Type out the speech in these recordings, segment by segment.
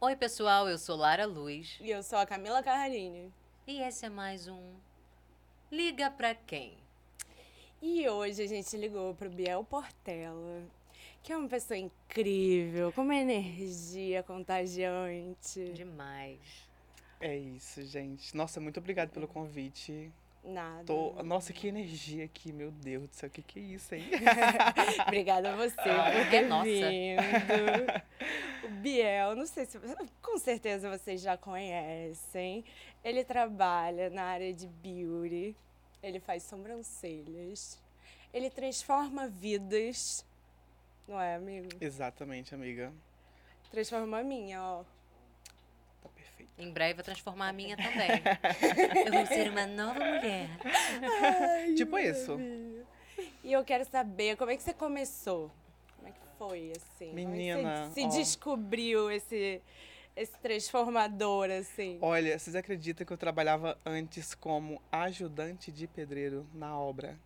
Oi, pessoal, eu sou Lara Luz E eu sou a Camila Carrarini. e esse é mais um Liga Pra Quem? E hoje a gente ligou pro Biel Portela, que é uma pessoa incrível, com uma energia contagiante. Demais. É isso, gente. Nossa, muito obrigado pelo convite. Nada. Tô... Nossa, que energia aqui, meu Deus do céu, o que, que é isso, hein? Obrigada a você Ah, por é ter nossa. vindo. O Biel, não sei se com certeza vocês já conhecem. Ele trabalha na área de beauty. Ele faz sobrancelhas. Ele transforma vidas. Não é, amigo? Exatamente, amiga. Transforma a minha, ó. Em breve vai transformar a minha também. Eu vou ser uma nova mulher. tipo isso. E eu quero saber como é que você começou? Como é que foi, assim? Menina, como é que você ó. se descobriu esse, esse transformador, assim? Olha, vocês acreditam que eu trabalhava antes como ajudante de pedreiro na obra?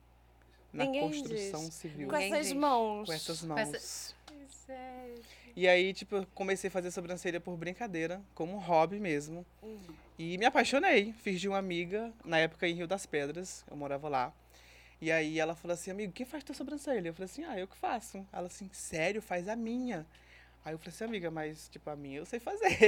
Na Ninguém construção diz. civil. Com Ninguém essas diz. mãos. Com essas Com mãos. essa- E aí, tipo, eu comecei a fazer sobrancelha por brincadeira, como um hobby mesmo. Uhum. E me apaixonei. Fiz de uma amiga, na época em Rio das Pedras, eu morava lá. E aí ela falou assim, amigo, quem faz tua sobrancelha? Eu falei assim, ah, eu que faço. Ela assim, sério, faz a minha. Aí eu falei assim, amiga, mas tipo, a minha eu sei fazer.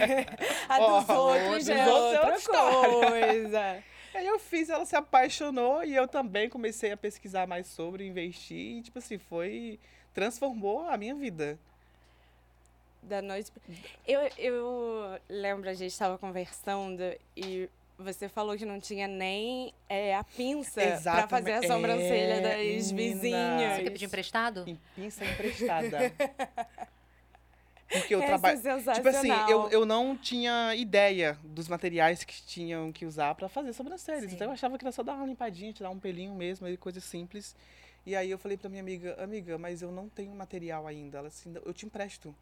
A dos Ó, outros já é outros é outra coisa. aí eu fiz, ela se apaixonou e eu também comecei a pesquisar mais sobre, investir. E tipo assim, foi... Transformou a minha vida. Da noite. Eu, eu lembro, a gente estava conversando e você falou que não tinha nem é, a pinça para fazer a sobrancelha É, das menina. vizinhas. Você quer pedir emprestado? Em pinça emprestada. Porque eu trabalho. é Tipo assim, eu, eu não tinha ideia dos materiais que tinham que usar pra fazer sobrancelhas. Sim. Então eu achava que era só dar uma limpadinha, tirar um pelinho mesmo, coisa simples. E aí eu falei pra minha amiga, amiga, mas eu não tenho material ainda. Ela assim, eu te empresto.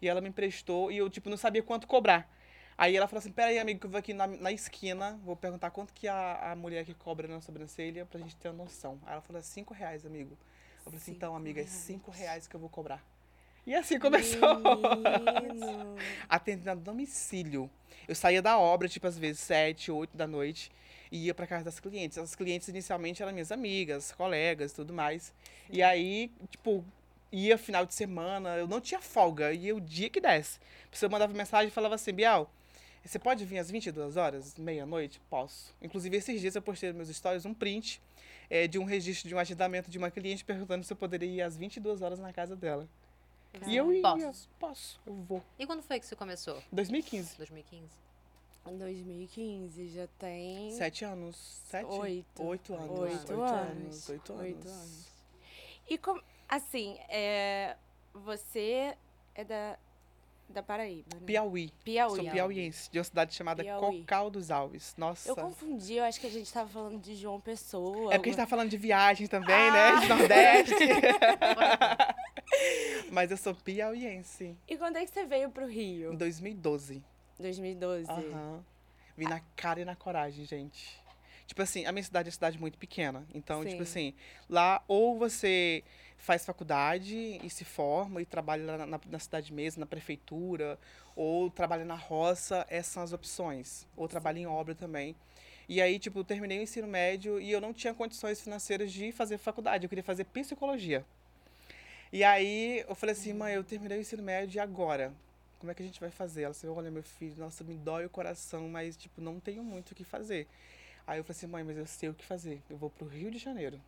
E ela me emprestou e eu, tipo, não sabia quanto cobrar. Aí ela falou assim, peraí, amigo, que eu vou aqui na, na esquina, vou perguntar quanto que a, a mulher que cobra na sobrancelha pra gente ter uma noção. Aí ela falou, é cinco reais, amigo. Eu falei assim, então, amiga, é cinco reais que eu vou cobrar. E assim começou. Menino. atendendo a domicílio. Eu saía da obra, tipo, às vezes, sete, oito da noite, e ia pra casa das clientes. As clientes, inicialmente, eram minhas amigas, colegas, tudo mais. E aí, tipo, ia final de semana, eu não tinha folga, ia o dia que desse. A pessoa mandava mensagem e falava assim, Bial, você pode vir às 22 horas, meia-noite? Posso. Inclusive, esses dias eu postei nos meus stories um print eh, de um registro de um agendamento de uma cliente perguntando se eu poderia ir às 22 horas na casa dela. E eu ia. Posso. Posso, eu vou. E quando foi que você começou? 2015. 2015? Em 2015 já tem. Sete anos. Sete? Oito. Oito anos. Oito anos. Oito anos. Oito anos. E como. Assim, é, você é da, da Paraíba, né? Piauí. Piauí. Sou piauiense, de uma cidade chamada Piauí. Cocal dos Alves. Nossa. Eu confundi, eu acho que a gente tava falando de João Pessoa. É porque a gente tá falando de viagem também, Ah! né? De Nordeste. Mas eu sou piauiense. E quando é que você veio pro Em Rio? 2012. 2012. Aham. Vim na cara e na coragem, gente. Tipo assim, a minha cidade é uma cidade muito pequena. Então, tipo Sim. assim, lá ou você faz faculdade e se forma e trabalha lá na, na cidade mesmo, na prefeitura, ou trabalha na roça, essas são as opções. Ou trabalha em obra também. E aí, tipo, terminei o ensino médio e eu não tinha condições financeiras de fazer faculdade. Eu queria fazer psicologia. E aí, eu falei assim, mãe, eu terminei o ensino médio e agora? Como é que a gente vai fazer? Ela disse, olha, meu filho, nossa, me dói o coração, mas, tipo, não tenho muito o que fazer. Aí eu falei assim, mãe, mas eu sei o que fazer. Eu vou pro Rio de Janeiro.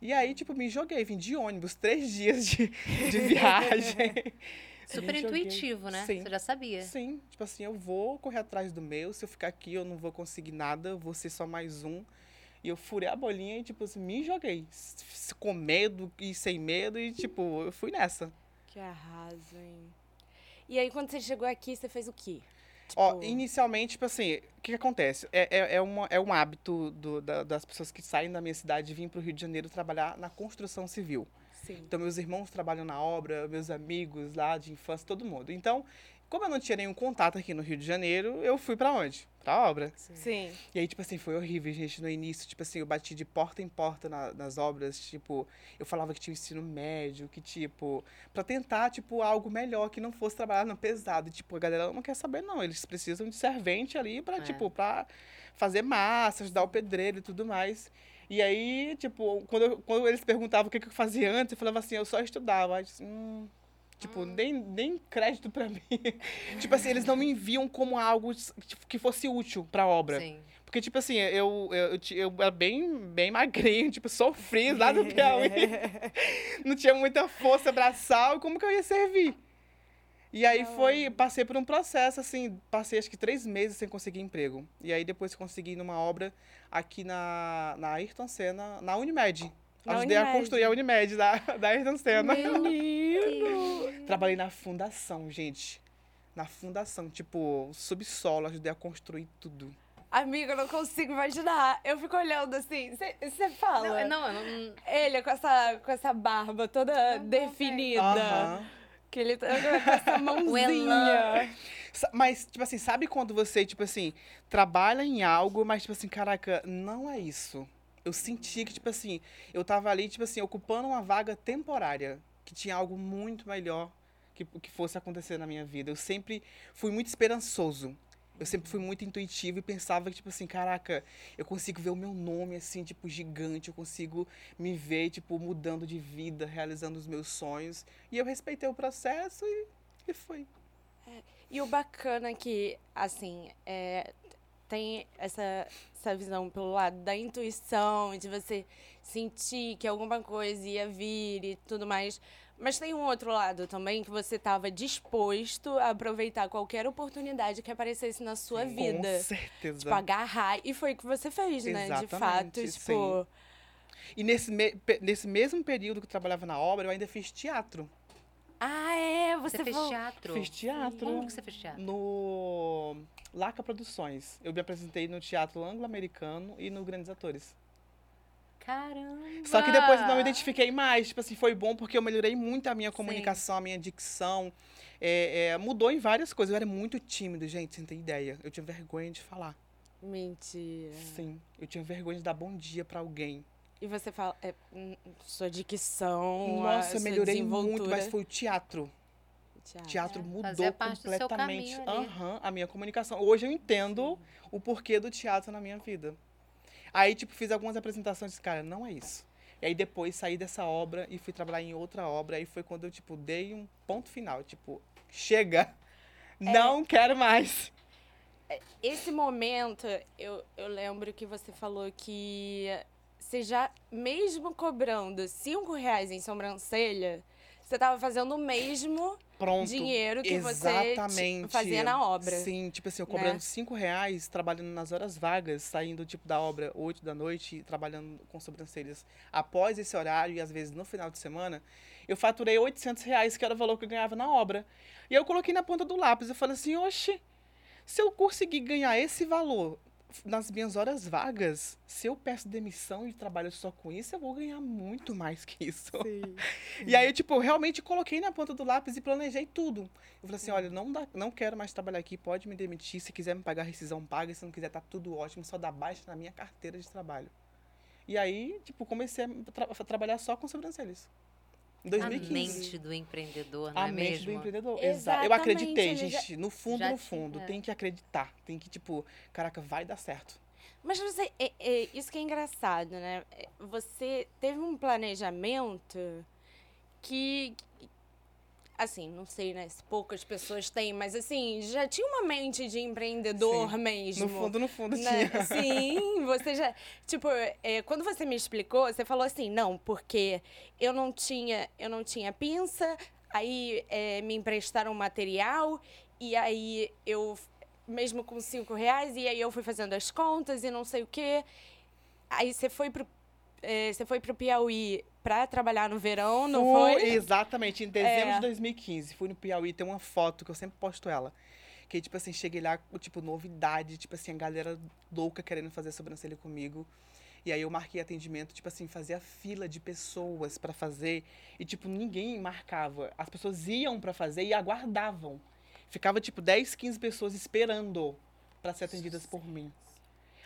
E aí, tipo, me joguei, vim de ônibus, três dias de, de viagem. Super intuitivo, né? Sim. Você já sabia. Sim, tipo assim, eu vou correr atrás do meu. Se eu ficar aqui, eu não vou conseguir nada, eu vou ser só mais um. E eu furei a bolinha e, tipo assim, me joguei. Com medo e sem medo, e, tipo, eu fui nessa. Que arraso, hein? E aí, quando você chegou aqui, você fez o quê? Ó, Tipo- inicialmente, tipo assim, o que, que acontece? É, é, é, uma, é um hábito do- da- das pessoas que saem da minha cidade vir para o Rio de Janeiro trabalhar na construção civil. Sim. Então, meus irmãos trabalham na obra, meus amigos lá de infância, todo mundo. Então, Como eu não tinha nenhum contato aqui no Rio de Janeiro, eu fui pra onde? Pra obra. Sim. E aí, tipo assim, foi horrível, gente, no início. Tipo assim, eu bati de porta em porta na- nas obras. Tipo, eu falava que tinha ensino médio, que, tipo, pra tentar, tipo, algo melhor, que não fosse trabalhar no pesado. E, tipo, a galera não quer saber, não. Eles precisam de servente ali pra, É. tipo, pra fazer massa, ajudar o pedreiro e tudo mais. E aí, tipo, quando, eu- quando eles perguntavam o que, que eu fazia antes, eu falava assim, eu só estudava. Aí, assim, hum, Tipo, nem, nem crédito pra mim. tipo assim, eles não me enviam como algo tipo, que fosse útil pra obra. Sim. Porque, tipo assim, eu, eu, eu era bem, bem magrinho, tipo, sofri lá do Piauí. não tinha muita força braçal, como que eu ia servir? E aí foi, passei por um processo, assim, passei acho que três meses sem conseguir emprego. E aí depois consegui numa obra aqui na, na Ayrton Senna, na Unimed. Na Ajudei a Unimed. construir a Unimed da, da Ayrton Senna. Menino! Trabalhei na fundação, gente. Na fundação, tipo, subsolo, ajudei a construir tudo. Amiga, eu não consigo imaginar. Eu fico olhando assim. Você fala. Não, não, não, Ele com essa, com essa barba toda definida. Aham. Que ele tá com essa mãozinha. Mas, tipo assim, sabe quando você, tipo assim, trabalha em algo, mas, tipo assim, caraca, não é isso. Eu senti que, tipo assim, eu tava ali, tipo assim, ocupando uma vaga temporária, que tinha algo muito melhor que, que fosse acontecer na minha vida. Eu sempre fui muito esperançoso. Eu sempre fui muito intuitivo e pensava que, tipo assim, caraca, eu consigo ver o meu nome, assim, tipo, gigante. Eu consigo me ver, tipo, mudando de vida, realizando os meus sonhos. E eu respeitei o processo e, e foi. E o bacana é que, assim, é, tem essa, essa visão pelo lado da intuição, de você sentir que alguma coisa ia vir e tudo mais. Mas tem um outro lado também, que você estava disposto a aproveitar qualquer oportunidade que aparecesse na sua Com vida. certeza. Tipo, agarrar. E foi o que você fez, né? De fato, sim. tipo... E nesse, me- nesse mesmo período que eu trabalhava na obra, eu ainda fiz teatro. Ah, é? Você, Você fez falou... teatro? Fiz teatro Como que você fez teatro? no Laca Produções. Eu me apresentei no Teatro Anglo-Americano e no Grandes Atores. Caramba! Só que depois eu não me identifiquei mais. Tipo assim, foi bom porque eu melhorei muito a minha Sim. comunicação, a minha dicção. É, é, mudou em várias coisas. Eu era muito tímido, gente, você não tem ideia. Eu tinha vergonha de falar. Mentira. Sim. Eu tinha vergonha de dar bom dia pra alguém. E você fala... É, hum, sua dicção, a Nossa, eu sua melhorei muito, mas foi o teatro. Teatro. teatro É, mudou completamente aham, a minha comunicação. Hoje eu entendo o porquê do teatro na minha vida. Aí, tipo, fiz algumas apresentações e disse, cara, não é isso. E aí depois saí dessa obra e fui trabalhar em outra obra. Aí foi quando eu, tipo, dei um ponto final. Tipo, chega! É. Não quero mais. Esse momento, eu, eu lembro que você falou que você já, mesmo cobrando cinco reais em sobrancelha, você estava fazendo o mesmo Pronto. dinheiro que você Exatamente. ti- fazia na obra. Sim, tipo assim, eu né? cobrando cinco reais, trabalhando nas horas vagas, saindo tipo da obra 8 da noite e trabalhando com sobrancelhas. Após esse horário e às vezes no final de semana, eu faturei 800 reais, que era o valor que eu ganhava na obra. E eu coloquei na ponta do lápis, eu falei assim, oxe, se eu conseguir ganhar esse valor nas minhas horas vagas, se eu peço demissão e trabalho só com isso, eu vou ganhar muito mais que isso. E aí, tipo, eu realmente coloquei na ponta do lápis e planejei tudo. Eu falei assim, olha, não, dá, não quero mais trabalhar aqui, pode me demitir. Se quiser me pagar rescisão, paga. Se não quiser, tá tudo ótimo, só dá baixa na minha carteira de trabalho. E aí, tipo, comecei a, tra- a trabalhar só com sobrancelhas. Em A 2015. mente do empreendedor, não A é mente mesmo? do empreendedor. Exato. Eu acreditei, gente. No fundo, já no fundo. é. Tem que acreditar. Tem que, tipo, caraca, vai dar certo. Mas você, é- é isso que é engraçado, né? É, Você teve um planejamento que, assim, não sei, né, se poucas pessoas têm, mas assim, já tinha uma mente de empreendedor mesmo. No fundo, no fundo, né? tinha. Sim, você já. Tipo, é, quando você me explicou, você falou assim, não, porque eu não tinha, eu não tinha pinça, aí é, me emprestaram material, e aí eu, mesmo com cinco reais, e aí eu fui fazendo as contas e não sei o quê. Aí você foi pro. É, você foi pro Piauí pra trabalhar no verão, não Fui- foi? Exatamente, em dezembro É. de 2015. Fui no Piauí, tem uma foto que eu sempre posto ela. Que, tipo assim, cheguei lá, tipo, novidade, tipo assim, a galera louca querendo fazer sobrancelha comigo. E aí eu marquei atendimento, tipo assim, fazia fila de pessoas pra fazer. E, tipo, ninguém marcava. As pessoas iam pra fazer e aguardavam. Ficava, tipo, 10, 15 pessoas esperando para ser atendidas por mim.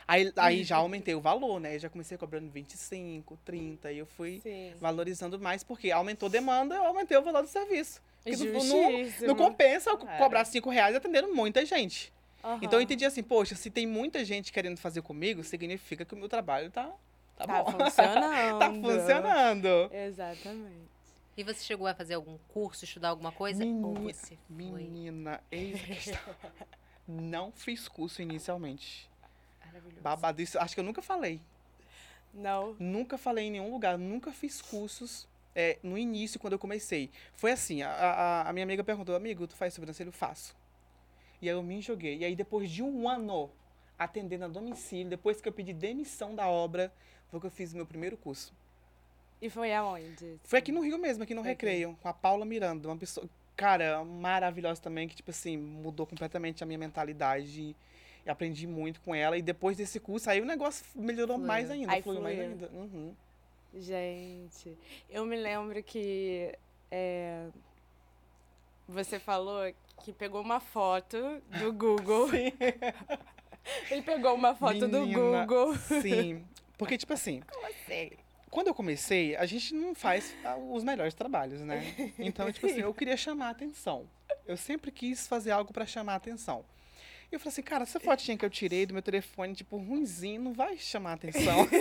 Aí, aí já aumentei o valor, né? Já comecei cobrando 25, 30, e eu fui Sim. valorizando mais, porque aumentou a demanda, eu aumentei o valor do serviço. Porque não- não, compensa eu É. cobrar 5 reais atendendo muita gente. Aham. Então eu entendi assim, poxa, se tem muita gente querendo fazer comigo, significa que o meu trabalho tá, tá, Tá bom. funcionando. tá funcionando. Exatamente. E você chegou a fazer algum curso, estudar alguma coisa? Ou Menina- você foi? Menina, eis a questão. Não fiz curso inicialmente. Maravilhoso. Babado, isso acho que eu nunca falei. Não. Nunca falei em nenhum lugar, nunca fiz cursos é, no início, quando eu comecei. Foi assim, a, a, a minha amiga perguntou, amigo, tu faz sobrancelha? Eu faço. E aí eu me joguei. E aí depois de um ano atendendo a domicílio, depois que eu pedi demissão da obra, foi que eu fiz meu primeiro curso. E foi aonde? Foi aqui no Rio mesmo, aqui no Aqui. Recreio, com a Paula Miranda, uma pessoa, cara, maravilhosa também, que, tipo assim, mudou completamente a minha mentalidade. E aprendi muito com ela. E depois desse curso, aí o negócio melhorou Fluiu. mais ainda, Aí fluiu mais fluiu. ainda. Uhum. Gente, eu me lembro que é, você falou que pegou uma foto do Google. Ele pegou uma foto do Menina, Google. Sim. Porque, tipo assim, Sei. quando eu comecei, a gente não faz ah, os melhores trabalhos, né? Então, tipo assim, eu queria chamar a atenção. Eu sempre quis fazer algo pra chamar a atenção. E eu falei assim, cara, essa fotinha que eu tirei do meu telefone, tipo, ruimzinho, não vai chamar a atenção.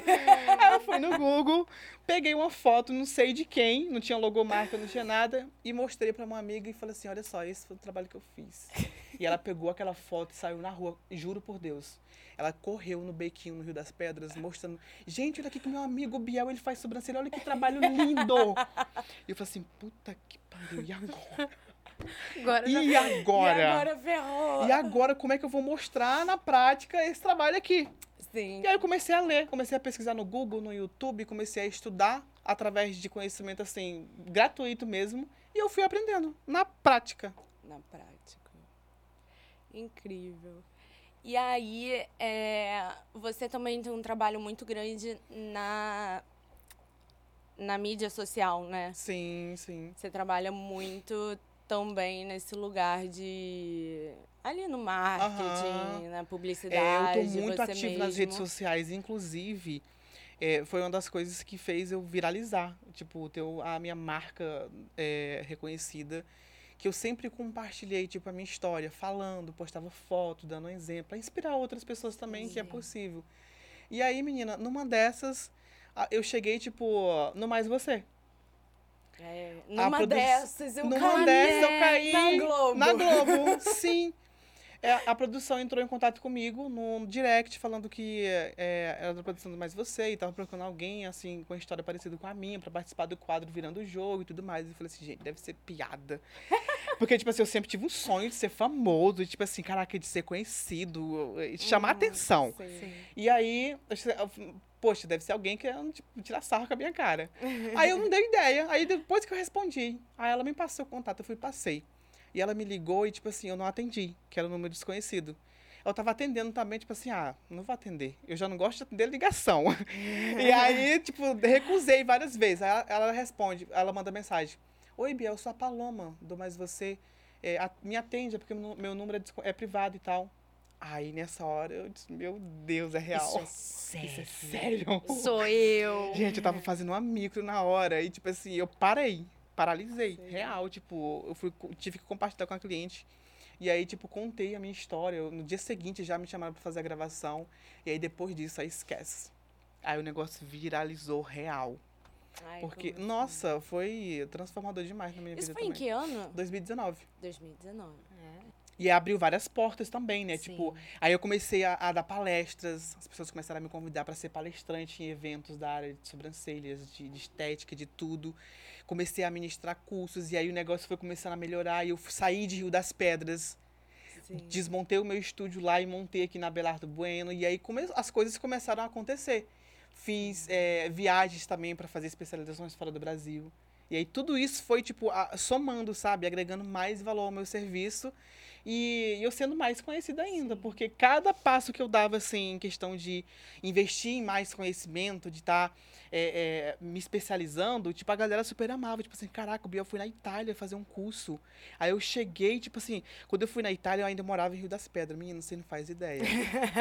Aí eu fui no Google, peguei uma foto, não sei de quem, não tinha logomarca, não tinha nada, e mostrei pra uma amiga e falei assim, olha só, esse foi o trabalho que eu fiz. E ela pegou aquela foto e saiu na rua, juro por Deus. Ela correu no bequinho no Rio das Pedras, mostrando, gente, olha aqui que meu amigo Biel, ele faz sobrancelha, olha que trabalho lindo. E eu falei assim, puta que pariu, e agora? Agora E agora? E agora ferrou. E agora, como é que eu vou mostrar na prática esse trabalho aqui? Sim. E aí eu comecei a ler, comecei a pesquisar no Google, no YouTube, comecei a estudar através de conhecimento, assim, gratuito mesmo. E eu fui aprendendo, na prática. Na prática. Incrível. E aí, é, você também tem um trabalho muito grande na, na mídia social, né? Sim, sim. Você trabalha muito também nesse lugar de. ali no marketing, na É, publicidade. eu tô muito ativo mesmo. nas redes sociais, inclusive. é, foi uma das coisas que fez eu viralizar, tipo, ter a minha marca é, reconhecida, que eu sempre compartilhei, tipo, a minha história, falando, postava foto, dando um exemplo, para inspirar outras pessoas também, que é Sim. possível. E aí, menina, numa dessas, eu cheguei, tipo, no Mais Você. É, numa produ- dessas, eu Numa caí dessas eu caí na Globo. Na Globo, sim. É, a produção entrou em contato comigo no direct, falando que é, era da produção do Mais Você e tava procurando alguém, assim, com uma história parecida com a minha, pra participar do quadro Virando o Jogo e tudo mais. E eu falei assim, gente, deve ser piada. Porque, tipo assim, eu sempre tive um sonho de ser famoso, tipo assim, caraca, de ser conhecido, e chamar Uhum, atenção. sim. E aí, poxa, deve ser alguém que é, tipo, tirar sarro com a minha cara. aí eu não dei ideia. Aí depois que eu respondi, aí ela me passou o contato, eu fui passei. E ela me ligou e, tipo assim, eu não atendi, que era um número desconhecido. Eu tava atendendo também, tipo assim, ah, não vou atender. Eu já não gosto de atender ligação. e aí, tipo, recusei várias vezes. Aí ela, ela responde, ela manda mensagem. Oi, Bia, eu sou a Paloma, do Mais Você. É, a- me atende, é porque meu, número é, é privado e tal. Aí, nessa hora, eu disse, meu Deus, é real. Isso é sério. Isso é sério? Sou eu. Gente, eu tava fazendo uma micro na hora e, tipo assim, eu parei, paralisei, Sei. real. Tipo, eu fui, tive que compartilhar com a cliente. E aí, tipo, contei a minha história. Eu- no dia seguinte já me chamaram pra fazer a gravação. E aí, depois disso, aí esquece. Aí o negócio viralizou real. Ai, Porque, como nossa, foi transformador demais na minha assim? Isso vida foi em também. que ano? 2019. 2019. É, E abriu várias portas também, né? sim. Tipo, aí eu comecei a, a dar palestras, as pessoas começaram a me convidar para ser palestrante em eventos da área de sobrancelhas, de, de estética, de tudo. Comecei a ministrar cursos e aí o negócio foi começando a melhorar e eu saí de Rio das Pedras, Sim. desmontei o meu estúdio lá e montei aqui na Belardo Bueno e aí come, as coisas começaram a acontecer. Fiz é, viagens também para fazer especializações fora do Brasil. E aí tudo isso foi, tipo, somando, sabe? Agregando mais valor ao meu serviço. E eu sendo mais conhecida ainda, porque cada passo que eu dava, assim, em questão de investir em mais conhecimento, de estar é, é, me especializando, tipo, a galera super amava. Tipo assim, caraca, o Biel foi na Itália fazer um curso. Aí eu cheguei, tipo assim, quando eu fui na Itália, eu ainda morava em Rio das Pedras. Menino, você não faz ideia.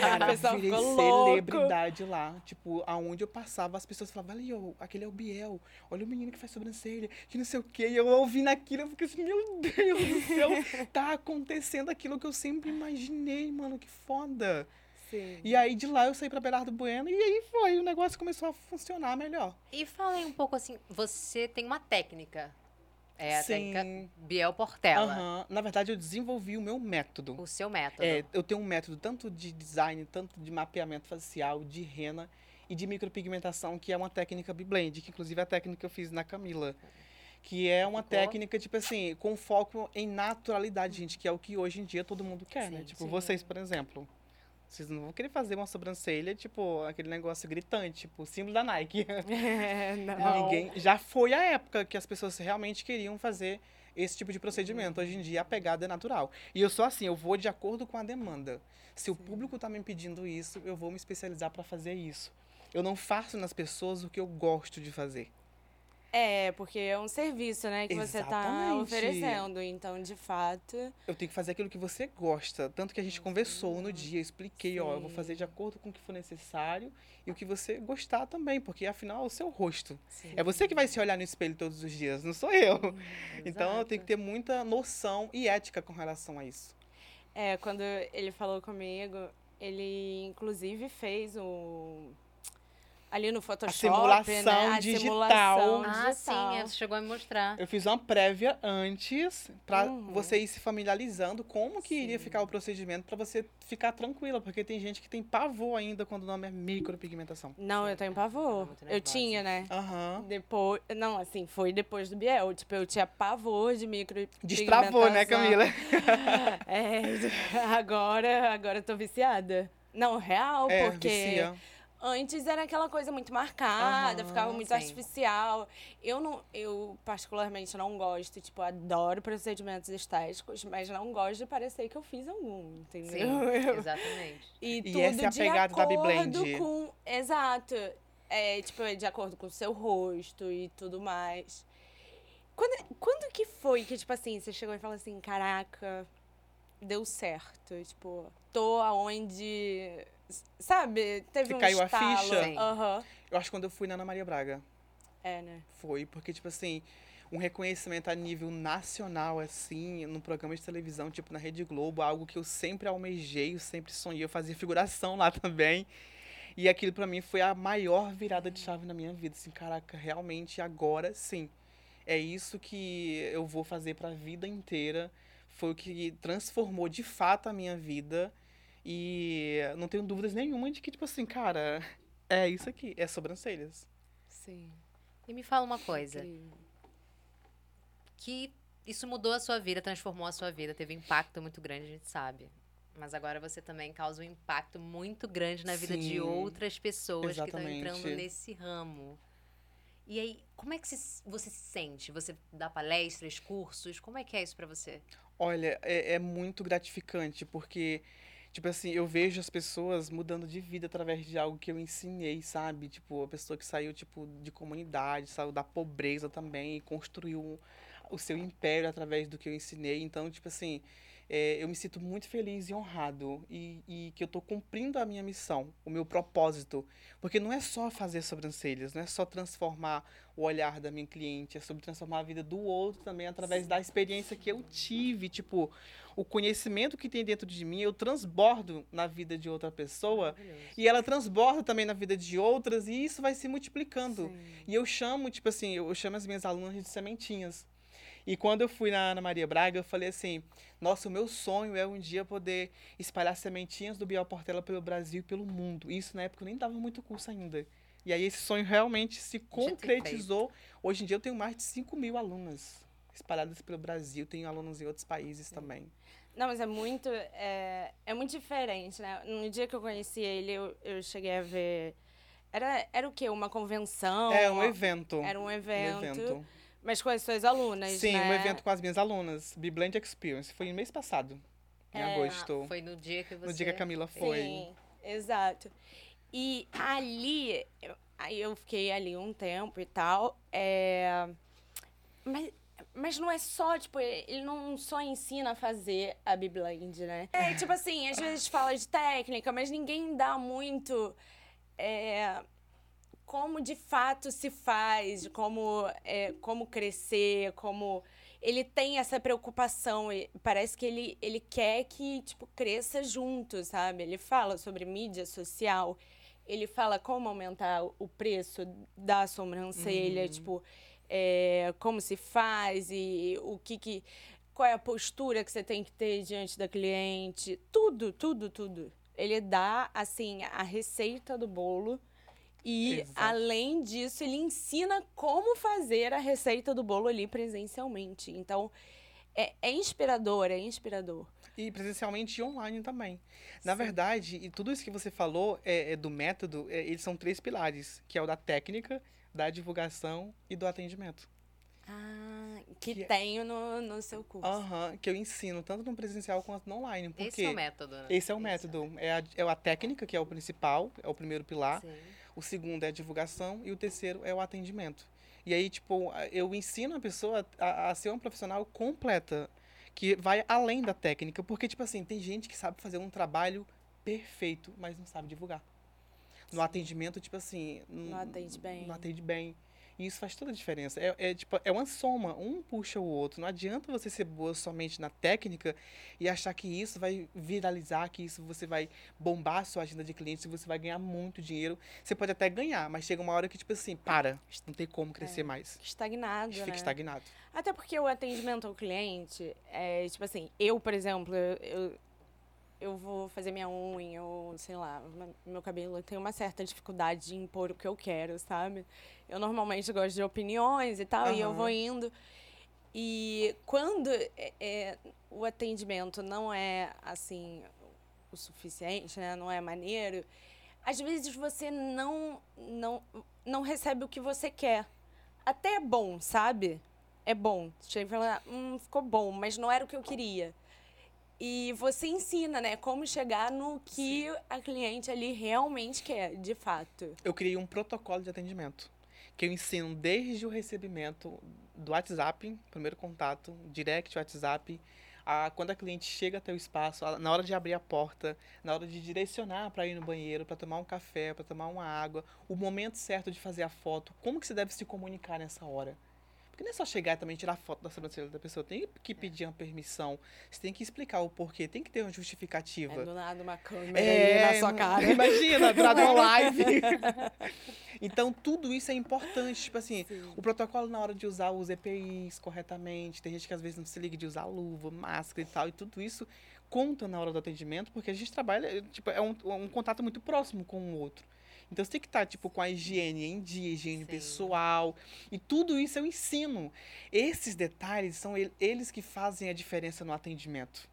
Cara, pessoal virei ficou louco. celebridade lá. Tipo, aonde eu passava, as pessoas falavam, ali, ó, aquele é o Biel. Olha o menino que faz sobrancelha, que não sei o quê. E eu ouvindo aquilo, eu fiquei assim, meu Deus do céu, tá acontecendo aquilo que eu sempre imaginei, mano, que foda. Sim. E aí de lá eu saí pra Belardo Bueno e aí foi, o negócio começou a funcionar melhor. E falei um pouco assim, você tem uma técnica. É a Sim. técnica Biel Portela. Aham. Na verdade, eu desenvolvi o meu método. O seu método. É, eu tenho um método tanto de design, tanto de mapeamento facial, de rena e de micropigmentação, que é uma técnica B-Blend, que inclusive é a técnica que eu fiz na Camila. Que é uma Ficou? técnica, tipo assim, com foco em naturalidade, gente, que é o que hoje em dia todo mundo quer, né? Sim, Tipo, sim. vocês, por exemplo. Vocês não vão querer fazer uma sobrancelha, tipo, aquele negócio gritante, tipo, símbolo da Nike. É, não. Ninguém. Já foi a época que as pessoas realmente queriam fazer esse tipo de procedimento. Hoje em dia a pegada é natural. E eu sou assim, eu vou de acordo com a demanda. Se o público está me pedindo isso, eu vou me especializar para fazer isso. Eu não faço nas pessoas o que eu gosto de fazer. É, porque é um serviço, né, que você tá Exatamente. oferecendo. Então, de fato, Eu tenho que fazer aquilo que você gosta. Tanto que a gente conversou no dia, eu expliquei, ó, eu vou Sim. fazer de acordo com o que for necessário e o que você gostar também, porque afinal é o seu rosto. sim. É você que vai se olhar no espelho todos os dias, não sou eu. Então eu tenho que ter muita noção e ética com relação a isso. É, quando ele falou comigo, ele inclusive fez o. Ali no Photoshop, simulação né? A digital. simulação Ah, digital. sim, você chegou a me mostrar. Eu fiz uma prévia antes pra Uhum. você ir se familiarizando como que iria Sim. ficar o procedimento pra você ficar tranquila, porque tem gente que tem pavor ainda quando o nome é micropigmentação. Não, eu tenho pavor. muito Eu tinha, né? Aham. Depois. Não, assim, foi depois do Biel. Tipo, eu tinha pavor de micro. Destravou, né, Camila? É, agora, agora eu tô viciada. Não, real, É, porque vicia. Antes era aquela coisa muito marcada, Aham, ficava muito sim. artificial. Eu não, eu particularmente não gosto, tipo, adoro procedimentos estéticos, mas não gosto de parecer que eu fiz algum, entendeu? Sim, Eu- exatamente. e, E tudo essa é a de pegada da com, exato, é tipo de acordo com o seu rosto e tudo mais. Quando, quando que foi que tipo assim você chegou e falou assim, caraca, deu certo, tipo, tô aonde, sabe? Teve Que um caiu a estalo. ficha? Sim. Aham. Eu acho que quando eu fui na Ana Maria Braga. É, né? Foi, porque, tipo assim, um reconhecimento a nível nacional, assim, num programa de televisão, tipo na Rede Globo, algo que eu sempre almejei, eu sempre sonhei, eu fazia figuração lá também. E aquilo pra mim foi a maior virada de chave na minha vida, assim, caraca, realmente agora sim. É isso que eu vou fazer pra vida inteira. Foi o que transformou de fato a minha vida. E não tenho dúvidas nenhuma de que, tipo assim, cara, é isso aqui, é sobrancelhas. Sim. E me fala uma coisa, Incrível. que isso mudou a sua vida, transformou a sua vida, teve um impacto muito grande, a gente sabe. Mas agora você também causa um impacto muito grande na vida de Sim, outras pessoas que estão entrando exatamente. nesse ramo. E aí, como é que você se sente? Você dá palestras, cursos? Como é que é isso pra você? Olha, é, é muito gratificante, porque, tipo assim, eu vejo as pessoas mudando de vida através de algo que eu ensinei, sabe? Tipo, a pessoa que saiu, tipo, de comunidade, saiu da pobreza também e construiu o seu império através do que eu ensinei. Então, tipo assim, é, eu me sinto muito feliz e honrado e, e que eu tô cumprindo a minha missão, o meu propósito. Porque não é só fazer sobrancelhas, não é só transformar o olhar da minha cliente, é sobre transformar a vida do outro também através da experiência que eu tive, tipo, o conhecimento que tem dentro de mim, eu transbordo na vida de outra pessoa e ela transborda também na vida de outras e isso vai se multiplicando. Sim. E eu chamo, tipo assim, eu chamo as minhas alunas de sementinhas. E quando eu fui na Ana Maria Braga, eu falei assim: nossa, o meu sonho é um dia poder espalhar sementinhas do Biel Portela pelo Brasil e pelo mundo. Isso na época eu nem dava muito curso ainda. E aí esse sonho realmente se concretizou. Hoje em dia eu tenho mais de 5 mil alunas espalhadas pelo Brasil, tenho alunos em outros países também. Não, mas é muito, é, é muito diferente, né? No dia que eu conheci ele, eu, eu cheguei a ver. Era, era o quê? Uma convenção? é um evento. Era um Um evento. Mas com as suas alunas, Sim, né? um evento com as minhas alunas, Biblend Experience. Foi no mês passado, em É, agosto. Foi no dia que você... No dia que a Camila foi. Sim, exato. E ali, eu- aí eu fiquei ali um tempo e tal. É... Mas, mas não é só, tipo, ele não só ensina a fazer a Biblend, né? É, tipo assim, às vezes fala de técnica, mas ninguém dá muito. é, como de fato se faz, como, é, como crescer, como ele tem essa preocupação. e Parece que ele, ele quer que, tipo, cresça junto, sabe? Ele fala sobre mídia social, ele fala como aumentar o preço da sobrancelha, tipo, é, como se faz e o que que... Qual é a postura que você tem que ter diante da cliente. Tudo, tudo, tudo. Ele dá, assim, a receita do bolo e, Exato. além disso, ele ensina como fazer a receita do bolo ali presencialmente. Então, é, é inspirador, é inspirador. E presencialmente e online também. Na verdade, e tudo isso que você falou é, é do método, é, eles são três pilares, que é o da técnica, da divulgação e do atendimento. Ah, que, Que é- tenho no, no seu curso. Aham, que eu ensino tanto no presencial quanto no online. Porque Esse é o método, né? esse é o método. É a, é a técnica, que é o principal, é o primeiro pilar. Sim. O segundo é a divulgação e o terceiro é o atendimento. E aí, tipo, eu ensino a pessoa a, a ser uma profissional completa, que vai além da técnica. Porque, tipo assim, tem gente que sabe fazer um trabalho perfeito, mas não sabe divulgar. No Sim. atendimento, tipo assim... Não atende bem. Não atende bem. E isso faz toda a diferença. É, é, tipo, é uma soma, um puxa o outro. Não adianta você ser boa somente na técnica e achar que isso vai viralizar, que isso você vai bombar a sua agenda de clientes e você vai ganhar muito dinheiro. Você pode até ganhar, mas chega uma hora que, tipo assim, para. Não tem como crescer mais. Estagnado, Fica né? estagnado. Até porque o atendimento ao cliente é, tipo assim, eu, por exemplo, eu, eu vou fazer minha unha, ou sei lá, meu cabelo, eu tenho uma certa dificuldade de impor o que eu quero, sabe? Eu normalmente gosto de opiniões e tal, e eu vou indo. E quando é, é, o atendimento não é, assim, o suficiente, né? Não é maneiro, às vezes você não, não, não recebe o que você quer. Até é bom, sabe? É bom. Chega e fala, hum, ficou bom, mas não era o que eu queria. E você ensina, né? Como chegar no que a cliente ali realmente quer, de fato. Eu criei um protocolo de atendimento. Que eu ensino desde o recebimento do WhatsApp, primeiro contato, direct WhatsApp, a quando a cliente chega até o espaço, a- na hora de abrir a porta, na hora de direcionar para ir no banheiro, para tomar um café, para tomar uma água, o momento certo de fazer a foto, como que você deve se comunicar nessa hora. Porque não é só chegar e também tirar foto da sobrancelha da pessoa, tem que pedir uma permissão, você tem que explicar o porquê, tem que ter uma justificativa. É do nada uma câmera É, na sua cara. Imagina, do nada uma live. então, tudo isso é importante. Tipo assim, Sim. o protocolo na hora de usar os EPIs corretamente. Tem gente que às vezes não se liga de usar luva, máscara e tal. E tudo isso conta na hora do atendimento, porque a gente trabalha, tipo, é um, um contato muito próximo com o outro. Então você tem que estar, tipo, com a higiene em dia, higiene Sim. pessoal. E tudo isso eu ensino. Esses detalhes são el- eles que fazem a diferença no atendimento.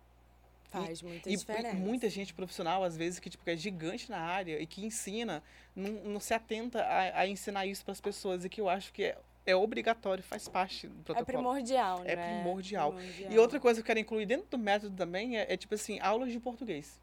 Faz muita E diferença. muita gente profissional, às vezes, que, tipo, que é gigante na área e que ensina, não, não se atenta a, a ensinar isso para as pessoas. E que eu acho que é, é obrigatório, faz parte do É protocolo. primordial, né? É primordial. Primordial. E outra coisa que eu quero incluir dentro do método também é, é, tipo assim, aulas de português.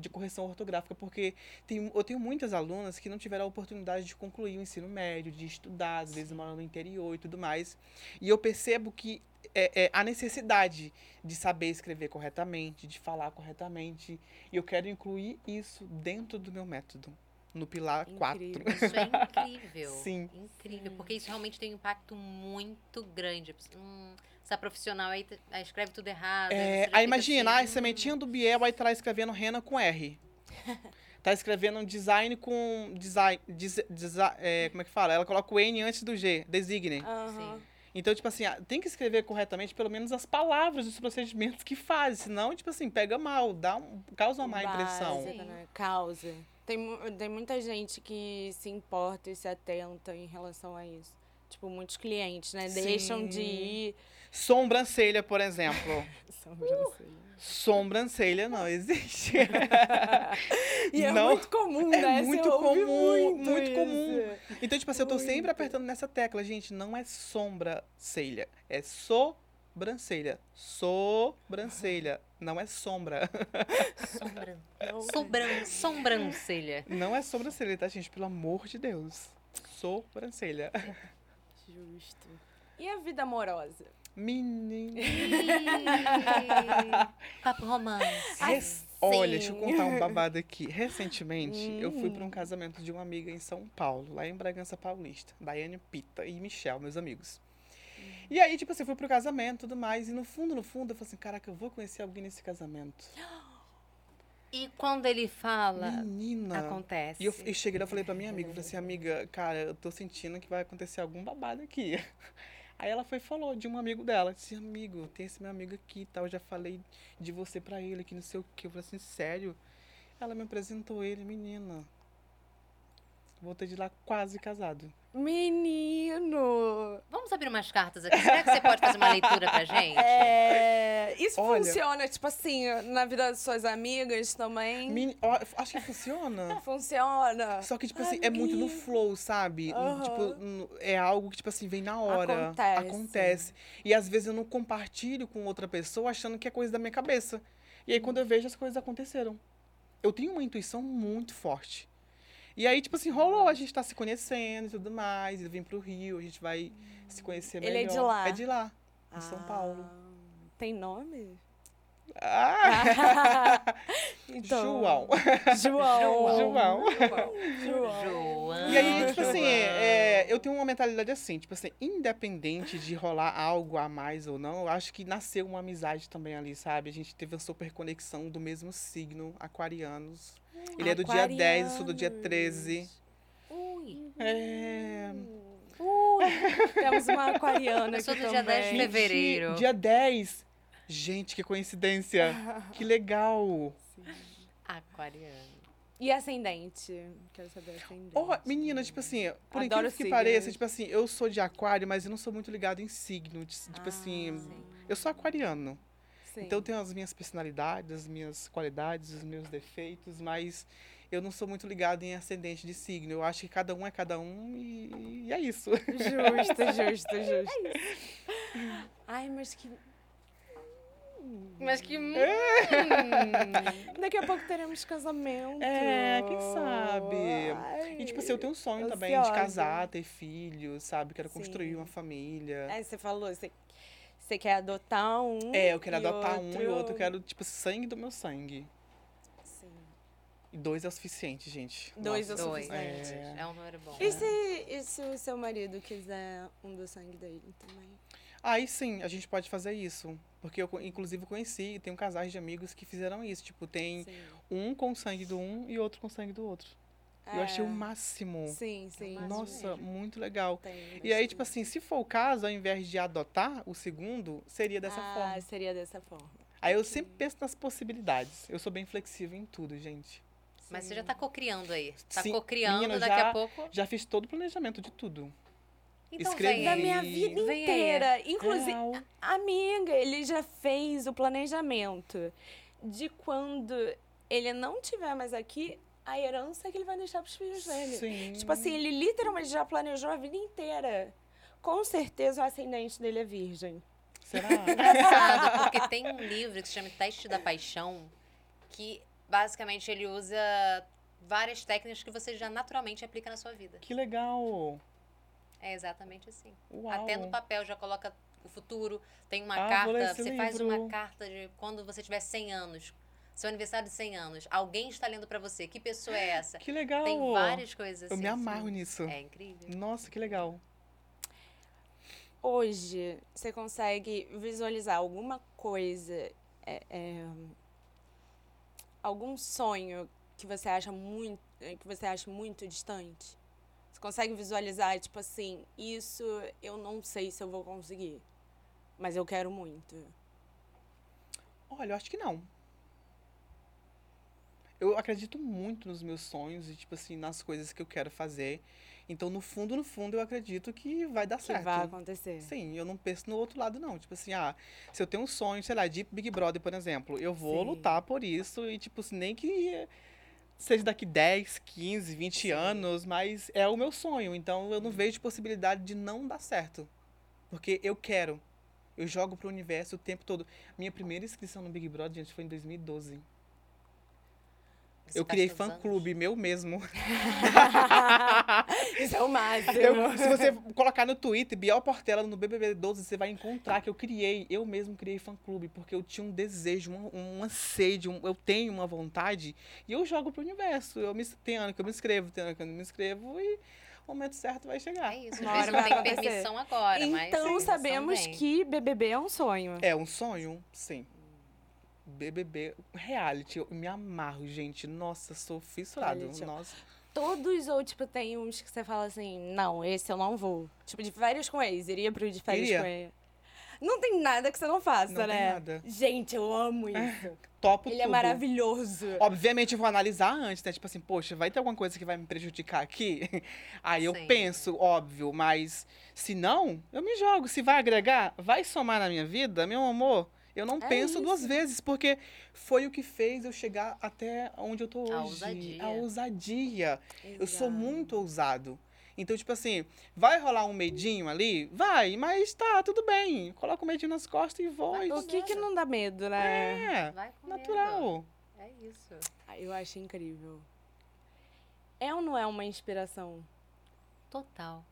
De correção ortográfica, porque tem, eu tenho muitas alunas que não tiveram a oportunidade de concluir o ensino médio, de estudar, às vezes moram no interior e tudo mais. E eu percebo que é, é a necessidade de saber escrever corretamente, de falar corretamente. E eu quero incluir isso dentro do meu método, no pilar 4. Incrível. Isso é incrível. Sim. Incrível, porque isso realmente tem um impacto muito grande. Hum, essa profissional aí, aí escreve tudo errado. É, aí imagina, assim, a sementinha do Biel aí tá lá escrevendo rena com R. Tá escrevendo um design com. Design. Desi, desi- é, como é que fala? Ela coloca o N antes do G, designe. Sim. Então, tipo assim, tem que escrever corretamente pelo menos as palavras dos procedimentos que faz. Senão, tipo assim, pega mal, dá um, causa uma má impressão. Básica, né? Causa. Tem, tem muita gente que se importa e se atenta em relação a isso. Tipo, muitos clientes, né? Deixam de Sim. ir Sobrancelha, por exemplo. Sobrancelha. Sobrancelha não existe. E é Não. muito comum, É né? muito Você ouve comum, muito, muito comum. Então, tipo assim, eu tô sempre Muito. apertando nessa tecla, gente. Não é sobrancelha. É sobrancelha. Sobrancelha. Não é sombra. Sombran... Não, Sobran... Sobrancelha. Não é sobrancelha, tá, gente? Pelo amor de Deus. Sobrancelha. Justo. E a vida amorosa? Menina. Ih, Papo romance. Res- Olha, deixa eu contar um babado aqui. Recentemente, eu fui para um Hum. casamento de uma amiga em São Paulo, lá em Bragança Paulista. Daiane Pita e Michel, meus amigos. E aí, tipo assim, eu fui pro casamento e tudo mais. E no fundo, no fundo, eu falei assim, caraca, eu vou conhecer alguém nesse casamento. E quando ele fala, Menina. acontece. E eu, eu cheguei lá e falei pra minha amiga, eu falei assim, amiga, cara, eu tô sentindo que vai acontecer algum babado aqui. Aí ela foi e falou de um amigo dela, disse, amigo, tem esse meu amigo aqui e tal, eu já falei de você pra ele, que não sei o que. Eu falei assim, sério? Ela me apresentou ele, menina. Voltei de lá quase casado. Menino! Vamos abrir umas cartas aqui. Será que você pode fazer uma leitura pra gente? É, isso Olha. funciona, tipo assim, na vida das suas amigas também? Meni- acho que funciona. Funciona. Só que, tipo assim, é muito no flow, sabe? Aham. Tipo, é algo que, tipo assim, vem na hora. Acontece. Acontece. E às vezes eu não compartilho com outra pessoa achando que é coisa da minha cabeça. E aí quando eu vejo, as coisas aconteceram. Eu tenho uma intuição muito forte. E aí, tipo assim, rolou, a gente tá se conhecendo e tudo mais. Ele vem pro Rio, a gente vai se conhecer Ele é melhor. de lá? É de lá, em São Paulo. Ah, Tem nome? Ah! Então, João. João. João. João. João. E aí, tipo assim, é, eu tenho uma mentalidade assim, tipo assim, independente de rolar algo a mais ou não, eu acho que nasceu uma amizade também ali, sabe? A gente teve a super conexão do mesmo signo, aquarianos. Ele é do dia 10, eu sou do dia 13. Ui. É. Ui, temos uma aquariana Eu sou do dia 10 de também. fevereiro. Dia 10. Gente, que coincidência. que legal. Aquariano. E ascendente? Quero saber ascendente. Oh, menina, tipo assim, por Adoro incrível que signo. pareça, tipo assim, eu sou de aquário, mas eu não sou muito ligado em signo. Tipo Ah, assim, sim. eu sou aquariano. Sim. Então eu tenho as minhas personalidades, as minhas qualidades, os meus defeitos, mas eu não sou muito ligado em ascendente de signo. Eu acho que cada um é cada um e, e é isso. Justo, justo, justo. Ai, mas que. Mas que. hum, Daqui a pouco teremos casamento. É, quem sabe? Ai. E tipo assim, eu tenho um sonho também de Ansiosa. casar, ter filhos, sabe? Quero construir Sim. uma família. Aí você falou, você, você quer adotar um. É, eu quero e adotar um e outro eu quero, tipo, sangue do meu sangue. Sim. E dois é o suficiente, gente. Dois é o Nossa. Dois. suficiente. É. É um número bom. E se, e se o seu marido quiser um do sangue dele também? Aí sim, a gente pode fazer isso. Porque eu, inclusive, conheci, tem um casais de amigos que fizeram isso. Tipo, tem Sim. um com sangue do um e outro com sangue do outro. Eu achei o É, máximo. Sim, sim. máximo Nossa, mesmo. muito legal. Tem E aí, tipo assim, se for o caso, ao invés de adotar o segundo, seria dessa ah, forma. seria dessa forma. Aí eu sempre penso nas possibilidades. Eu sou bem flexível em tudo, gente. Mas você Sim. já tá cocriando aí. Tá Sim, cocriando, daqui já- a pouco. Já fiz todo o planejamento de tudo. Então escrevi. Da aí. minha vida Vem aí. inteira. Inclusive, Real. amiga, ele já fez o planejamento de quando ele não tiver mais aqui, a herança que ele vai deixar pros filhos dele. Sim. Tipo assim, ele literalmente já planejou a vida inteira. Com certeza o ascendente dele é virgem. Será? Engraçado, porque tem um livro que se chama Teste da Paixão, que basicamente ele usa várias técnicas que você já naturalmente aplica na sua vida. que legal. É exatamente assim. Uau. Até no papel já coloca o futuro, tem uma Ah, carta, você faz livro. uma carta de quando você tiver 100 anos, seu aniversário de 100 anos, alguém está lendo pra você, que pessoa é essa? Que legal. Tem várias coisas assim. Eu me amarro sim. nisso. É incrível. Nossa, que legal. Hoje, você consegue visualizar alguma coisa, é, é, algum sonho que você acha muito, que você acha muito distante? Você consegue visualizar, tipo assim, isso eu não sei se eu vou conseguir, mas eu quero muito. Olha, eu acho que não. Eu acredito muito nos meus sonhos e, tipo assim, nas coisas que eu quero fazer. Então, no fundo, no fundo, eu acredito que vai dar Que certo. vai acontecer. Sim, eu não penso no outro lado, não. Tipo assim, ah, se eu tenho um sonho, sei lá, de Big Brother, por exemplo, eu vou Sim. lutar por isso e, tipo, nem que seja daqui 10, 15, 20 Sim. anos, mas é o meu sonho. Então, eu não vejo possibilidade de não dar certo. Porque eu quero. Eu jogo pro universo o tempo todo. Minha primeira inscrição no Big Brother, gente, foi em 2012. Você eu criei fã-clube, meu mesmo. Isso é o máximo. Eu- se você colocar no Twitter, Biel Portela no BBB 12, você vai encontrar que eu criei, eu mesmo criei fã-clube, porque eu tinha um desejo, um, um anseio, um- eu tenho uma vontade, e eu jogo pro universo. Eu me, tem ano que eu me inscrevo, tem ano que eu não me inscrevo, e o momento certo vai chegar. É isso. Uma Uma hora não vai tem acontecer. permissão agora, mas então sabemos que BBB é um sonho. É um sonho? Sim. BBB, reality, eu me amarro, gente. Nossa, sou fissurado. Reality. Nossa. Todos ou, tipo, tem uns que você fala assim, não, esse eu não vou. Tipo, de férias com ex, iria pro de férias Iria. com ex. Não tem nada que você não faça, Não tem né? nada. Gente, eu amo isso. Topo Ele tudo. é maravilhoso. Obviamente, eu vou analisar antes, né? Tipo assim, poxa, vai ter alguma coisa que vai me prejudicar aqui? Aí eu Sim. penso, óbvio, mas se não, eu me jogo. Se vai agregar, vai somar na minha vida, meu amor, eu não É penso duas isso. vezes, porque foi o que fez eu chegar até onde eu tô hoje. A ousadia. A ousadia. Eu sou muito ousado. Então, tipo assim, vai rolar um medinho ali? Vai, mas tá, tudo bem. Coloca o medinho nas costas e voa. e O que que não dá medo, né? É, Vai com medo. natural. É isso. Ah, Eu acho incrível. É ou não é uma inspiração? Total.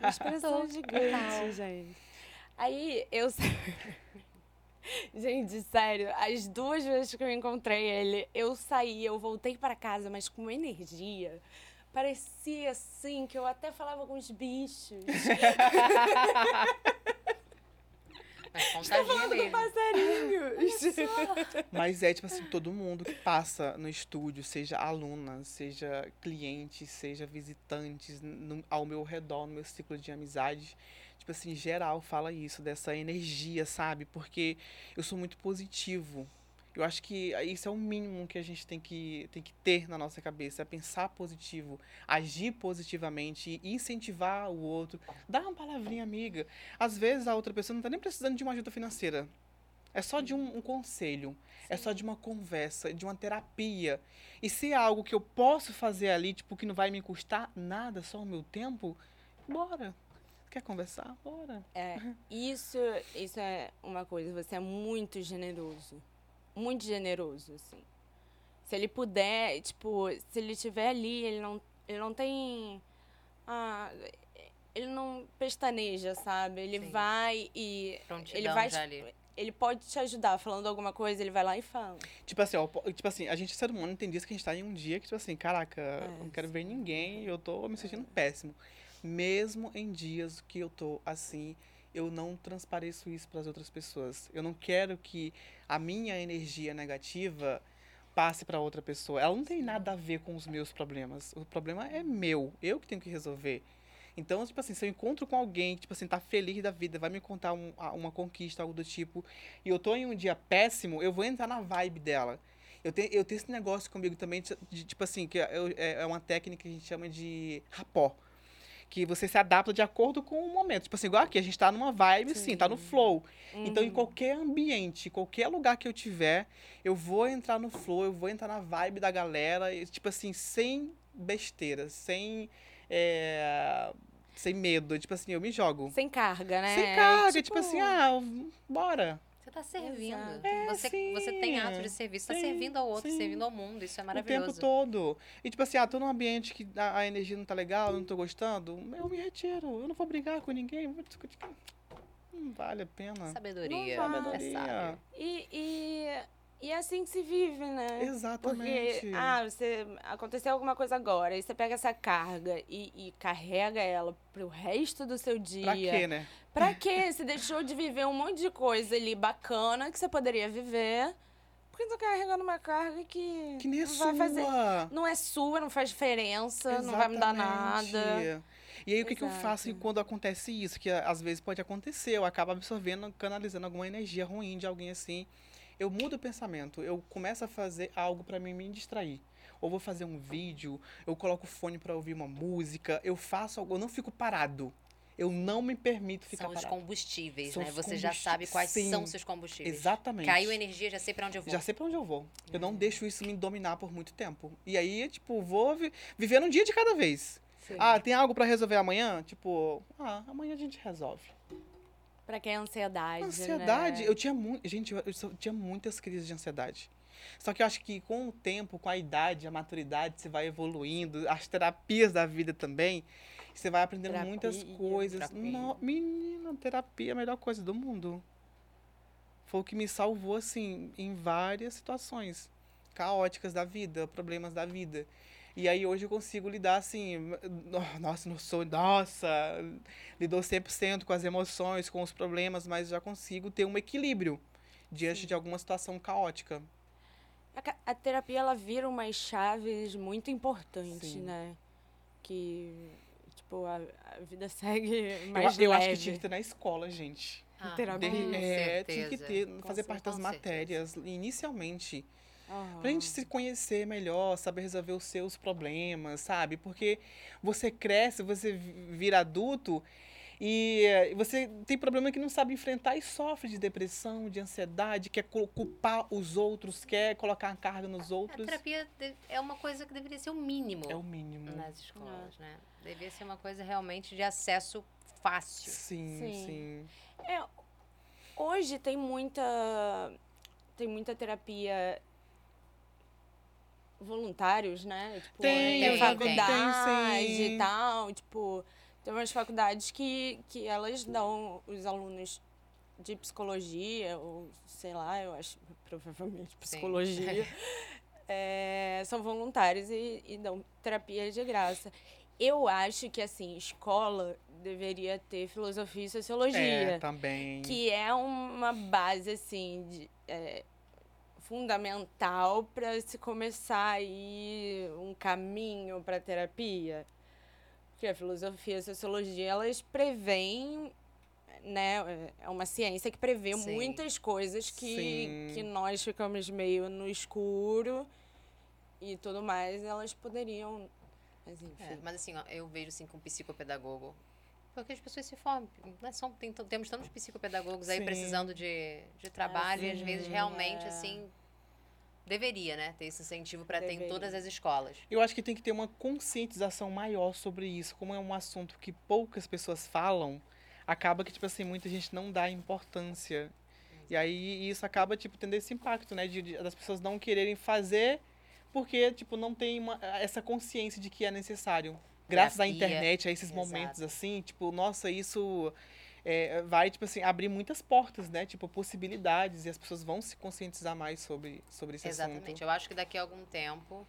Uma inspiração gigante, gente. Aí eu. Gente, sério, as duas vezes que eu encontrei ele, eu saí, eu voltei para casa, mas com uma energia. Parecia assim que eu até falava com os bichos. Mas Tá contagia falando com passarinhos. Mas é tipo assim, todo mundo que passa no estúdio, seja aluna, seja cliente, seja visitantes no- ao meu redor, no meu ciclo de amizade, tipo assim, geral fala isso, dessa energia, sabe? Porque eu sou muito positivo. Eu acho que isso é o mínimo que a gente tem que, tem que ter na nossa cabeça, é pensar positivo, agir positivamente, incentivar o outro, dar uma palavrinha amiga. Às vezes a outra pessoa não está nem precisando de uma ajuda financeira. É só de um, um conselho, é só de uma conversa, de uma terapia. E se é algo que eu posso fazer ali, tipo, que não vai me custar nada, só o meu tempo, bora. Quer conversar? Bora. É, isso, isso é uma coisa, você é muito generoso. Muito generoso, assim. Se ele puder, tipo, se ele estiver ali, ele não, ele não tem. Ah, ele não pestaneja, sabe? Ele Sim. vai e. Prontidão Ele vai. já ali. Ele pode te ajudar falando alguma coisa, ele vai lá e fala. Tipo assim, ó, po- tipo assim, a gente, ser humano, tem dias que a gente tá em um dia que, tipo assim, caraca, É, eu não quero ver ninguém, eu tô me sentindo péssimo. Mesmo em dias que eu tô assim, eu não transpareço isso para as outras pessoas. Eu não quero que a minha energia negativa passe para outra pessoa. Ela não tem nada a ver com os meus problemas. O problema é meu, eu que tenho que resolver. Então, tipo assim, se eu encontro com alguém que, tipo assim, tá feliz da vida, vai me contar um- uma conquista, algo do tipo, e eu tô em um dia péssimo, eu vou entrar na vibe dela. Eu tenho, eu tenho esse negócio comigo também, de, de, tipo assim, que eu- é, é uma técnica que a gente chama de rapó. Que você se adapta de acordo com o momento. Tipo assim, igual aqui, a gente tá numa vibe, assim, tá no flow. Então, em Uhum. qualquer ambiente, qualquer lugar que eu tiver, eu vou entrar no flow, eu vou entrar na vibe da galera, e, tipo assim, sem besteira, sem. é, sem medo. Tipo assim, eu me jogo. Sem carga, né? Sem carga, tipo, assim, ah, bora. Você tá servindo. É, você, você tem ato de serviço. Você tá Sim, servindo ao outro, sim. servindo ao mundo. Isso é O maravilhoso. tempo todo. E tipo assim, ah, tô num ambiente que a, a energia não tá legal, eu não tô gostando, eu me retiro. Eu não vou brigar com ninguém. Não vale a pena. Sabedoria. Não vai. É sábio. E, e, e é assim que se vive, né? Exatamente. Porque, ah, você aconteceu alguma coisa agora, aí você pega essa carga e, e carrega ela pro resto do seu dia. Pra quê, né? Pra quê? Você deixou de viver um monte de coisa ali bacana que você poderia viver. Porque tá carregando uma carga que, Que nem a não sua. vai fazer. Não é sua, não faz diferença, não vai mudar nada. Exatamente. E aí, o que, que eu faço quando acontece isso? Que às vezes pode acontecer, eu acabo absorvendo, canalizando alguma energia ruim de alguém assim. Eu mudo o pensamento, eu começo a fazer algo mim me distrair. ou vou fazer um vídeo, eu coloco fone para ouvir uma música, eu faço algo, eu não fico parado. Eu não me permito ficar São os parado. combustíveis, São né? os Você já combustíveis, sabe quais sim. são os seus combustíveis. Exatamente. Caiu energia, já sei pra onde eu vou. Já sei pra onde eu vou. Eu não deixo isso me dominar por muito tempo. E aí, tipo, vou vi vivendo um dia de cada vez. Sim. Ah, tem algo pra resolver amanhã? Tipo, ah, amanhã a gente resolve. Pra quem é ansiedade, Ansiedade, né? eu tinha muito. Gente, eu, eu tinha muitas crises de ansiedade. Só que eu acho que com o tempo, com a idade, a maturidade, você vai evoluindo, as terapias da vida também, você vai aprendendo muitas Terapia, coisas. terapia. No, menina, terapia é a melhor coisa do mundo. Foi o que me salvou, assim, em várias situações caóticas da vida, problemas da vida. E aí hoje eu consigo lidar assim, no- nossa, não sou, nossa, lidou 100% com as emoções, com os problemas, mas já consigo ter um equilíbrio diante de alguma situação caótica. A, a terapia, ela vira umas chaves muito importantes, Sim. né? Que, tipo, a, a vida segue Eu, mais a- eu acho leve. que tinha que ter na escola, gente. Ah, terapia. De- com é, tinha que certeza. ter, fazer parte das matérias, inicialmente. Aham. Pra gente se conhecer melhor, saber resolver os seus problemas, sabe? Porque você cresce, você vi- vira adulto e eh, você tem problema que não sabe enfrentar e sofre de depressão, de ansiedade, quer cu- culpar os outros, quer colocar a carga nos A outros. terapia de- é uma coisa que deveria ser o mínimo É o mínimo. nas escolas, né? Deveria ser uma coisa realmente de acesso fácil. Sim, Sim. sim. É, hoje tem muita tem muita terapia voluntários, né? Tipo, Tem, tem faculdade tem, e tal, tipo, tem umas faculdades que, que elas dão os alunos de psicologia, ou sei lá, eu acho, provavelmente psicologia, é, são voluntários e, e dão terapia de graça. Eu acho que, assim, escola deveria ter filosofia e sociologia É, também. que é uma base assim de, é, fundamental para se começar aí um caminho para terapia porque a filosofia e a sociologia elas preveem né é uma ciência que prevê Sim. muitas coisas que Sim. que nós ficamos meio no escuro e tudo mais elas poderiam mas enfim É, mas assim, ó, eu vejo assim com psicopedagogo. Porque as pessoas se formam. Né? São, tem, temos tantos psicopedagogos aí Sim. precisando de, de trabalho e às vezes realmente é. assim. Deveria, né? Ter esse incentivo para ter em todas as escolas. Eu acho que tem que ter uma conscientização maior sobre isso. Como é um assunto que poucas pessoas falam, acaba que, tipo assim, muita gente não dá importância. E aí isso acaba, tipo, tendo esse impacto, né? De, de- das pessoas não quererem fazer porque, tipo, não tem uma- essa consciência de que é necessário. Graças à internet, a esses exato. momentos, assim, tipo, nossa, isso é, vai, tipo assim, abrir muitas portas, né? Tipo, possibilidades. E as pessoas vão se conscientizar mais sobre, sobre esse Exatamente. assunto. Eu acho que daqui a algum tempo.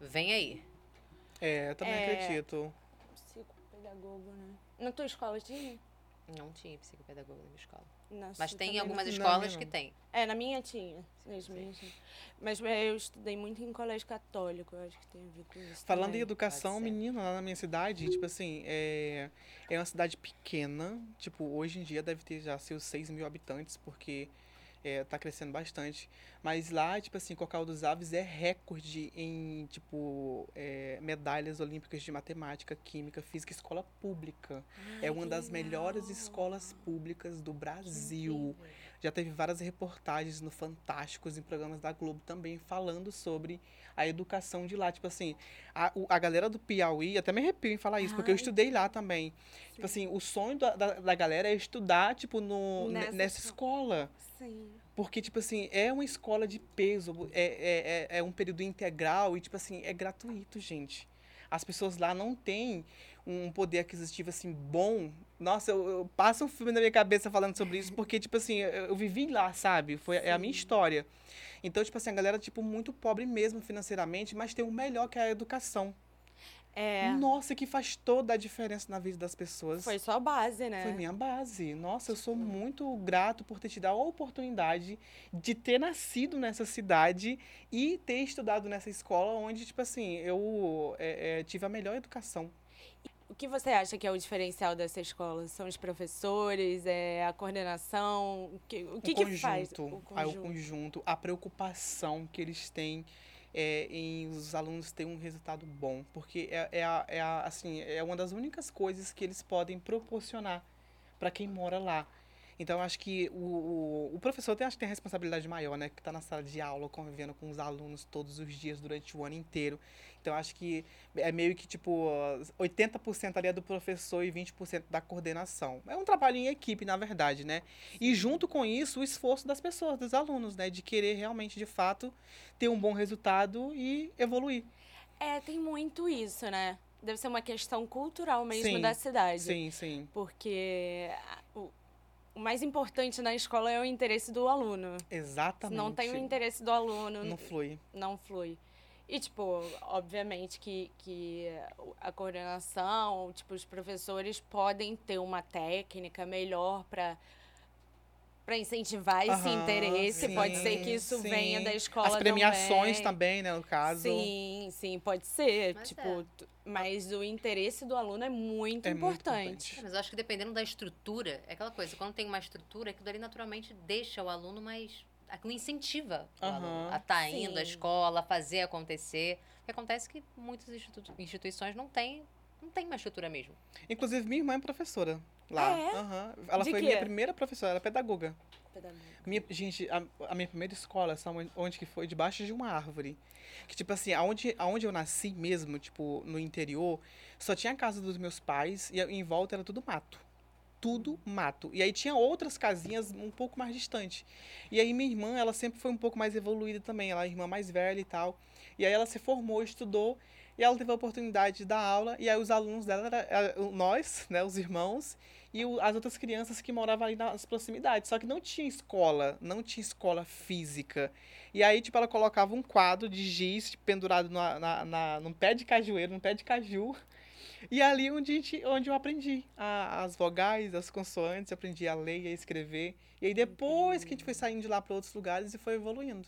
Vem aí. É, eu também É. acredito. psicopedagogo né na tua escola tinha Não tinha psicopedagogo na minha escola. Na Mas tem algumas não. escolas Na que tem. É, na minha tinha. Nas minhas tinha. Mas é, eu estudei muito em colégio católico, eu acho que tem a ver com isso. Falando em também. educação, pode ser. menina, lá na minha cidade, tipo assim, é, é uma cidade pequena. Tipo, hoje em dia deve ter já seus 6 mil habitantes, porque é, tá crescendo bastante. Mas lá, tipo assim, Cocal dos Aves é recorde em, tipo, é, medalhas olímpicas de matemática, química, física, escola pública. Ai, é uma das melhores escolas públicas do Brasil. Já teve várias reportagens no Fantásticos, em programas da Globo também, falando sobre a educação de lá. Tipo assim, a, a galera do Piauí, até me arrepio em falar isso, porque eu Ai. estudei lá também. Tipo assim, o sonho da, da, da galera é estudar, tipo, no, ne- Nessa nessa escola. Sim. Porque, tipo assim, é uma escola de peso, é, é, é, é um período integral e, tipo assim, é gratuito, gente. As pessoas lá não têm um poder aquisitivo, assim, bom. Nossa, eu, eu passo um filme na minha cabeça falando sobre isso, porque, tipo assim, eu, eu vivi lá, sabe? Foi é a minha história. Então, tipo assim, a galera, tipo, muito pobre mesmo financeiramente, mas tem o melhor que é a educação. É, Nossa, que faz toda a diferença na vida das pessoas. foi só base, né? Foi minha base. Nossa, eu sou muito grato por ter te dado a oportunidade de ter nascido nessa cidade e ter estudado nessa escola onde, tipo assim, eu é, é, tive a melhor educação. O que você acha que é o diferencial dessa escola? São os professores, é a coordenação? O que, o que, o que conjunto, faz? O Aí o conjunto. conjunto, a preocupação que eles têm é, em os alunos terem um resultado bom, porque é, é, a, é, a, assim, é uma das únicas coisas que eles podem proporcionar para quem mora lá. Então, eu acho que o, o, o professor tem, acho que tem a responsabilidade maior, né? Que está na sala de aula, convivendo com os alunos todos os dias, durante o ano inteiro. Então, acho que é meio que, tipo, 80% ali é do professor e 20% da coordenação. É um trabalho em equipe, na verdade, né? E junto com isso, o esforço das pessoas, dos alunos, né? De querer realmente, de fato, ter um bom resultado e evoluir. É, tem muito isso, né? Deve ser uma questão cultural mesmo Sim, da cidade. Sim, sim. Porque o, mais importante na escola é o interesse do aluno. Exatamente. não tem o interesse do aluno, Não flui. não flui. E, tipo, obviamente que, que a coordenação, tipo, os professores podem ter uma técnica melhor para para incentivar esse Aham, interesse. Pode ser sim, que isso sim. venha da escola As premiações também. também, né, no caso. Sim, sim, pode ser. Mas tipo, é. mas o interesse do aluno é muito É muito importante. importante. É, Mas eu acho que dependendo da estrutura, é aquela coisa, quando tem uma estrutura, aquilo ali naturalmente deixa o aluno mais. Aquilo incentiva o Aham, aluno a estar indo à sim. escola, a fazer acontecer. O que acontece é que muitas institu- instituições não têm, não têm uma estrutura mesmo. Inclusive, minha irmã é professora lá. Ah, é? Aham. Ela De foi quê? minha primeira professora, ela é pedagoga. Pedagogo. Minha, gente, a, a minha primeira escola, sabe onde que foi? Debaixo de uma árvore. Que, tipo assim, aonde, aonde eu nasci mesmo, tipo, no interior, só tinha a casa dos meus pais e em volta era tudo mato. Tudo mato. E aí tinha outras casinhas um pouco mais distante. E aí minha irmã, ela sempre foi um pouco mais evoluída também. Ela é a irmã mais velha e tal. E aí ela se formou, estudou. E ela teve a oportunidade de dar aula. E aí os alunos dela, era, era nós, né, os irmãos, e o- as outras crianças que moravam ali nas proximidades. Só que não tinha escola, não tinha escola física. E aí, tipo, ela colocava um quadro de giz pendurado na, na, na- num pé de cajueiro, num pé de caju. E ali onde, onde eu aprendi a- as vogais, as consoantes, aprendi a ler e a escrever. E aí depois que a gente foi saindo de lá para outros lugares e foi evoluindo.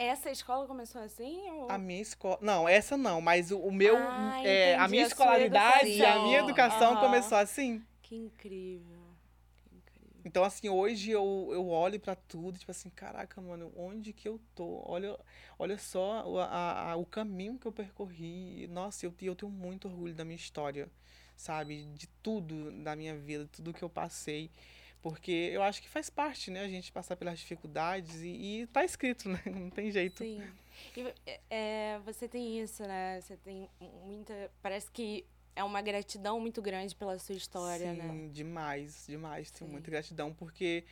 Essa escola começou assim? Ou... A minha escola. Não, essa não, mas o, o meu. Ah, é, a minha a escolaridade, a minha educação Aham. começou assim. Que incrível. Que incrível. Então, assim, hoje eu, eu olho pra tudo, tipo assim, caraca, mano, onde que eu tô? Olha, olha só o, a, a- o caminho que eu percorri. Nossa, eu, eu tenho muito orgulho da minha história, sabe? De tudo da minha vida, tudo que eu passei. Porque eu acho que faz parte, né? A gente passar pelas dificuldades e, e tá escrito, né? Não tem jeito. Sim. E é, é, você tem isso, né? Você tem muita. Parece que é uma gratidão muito grande pela sua história, Sim, né? demais, demais. Tenho Sim. muita gratidão, porque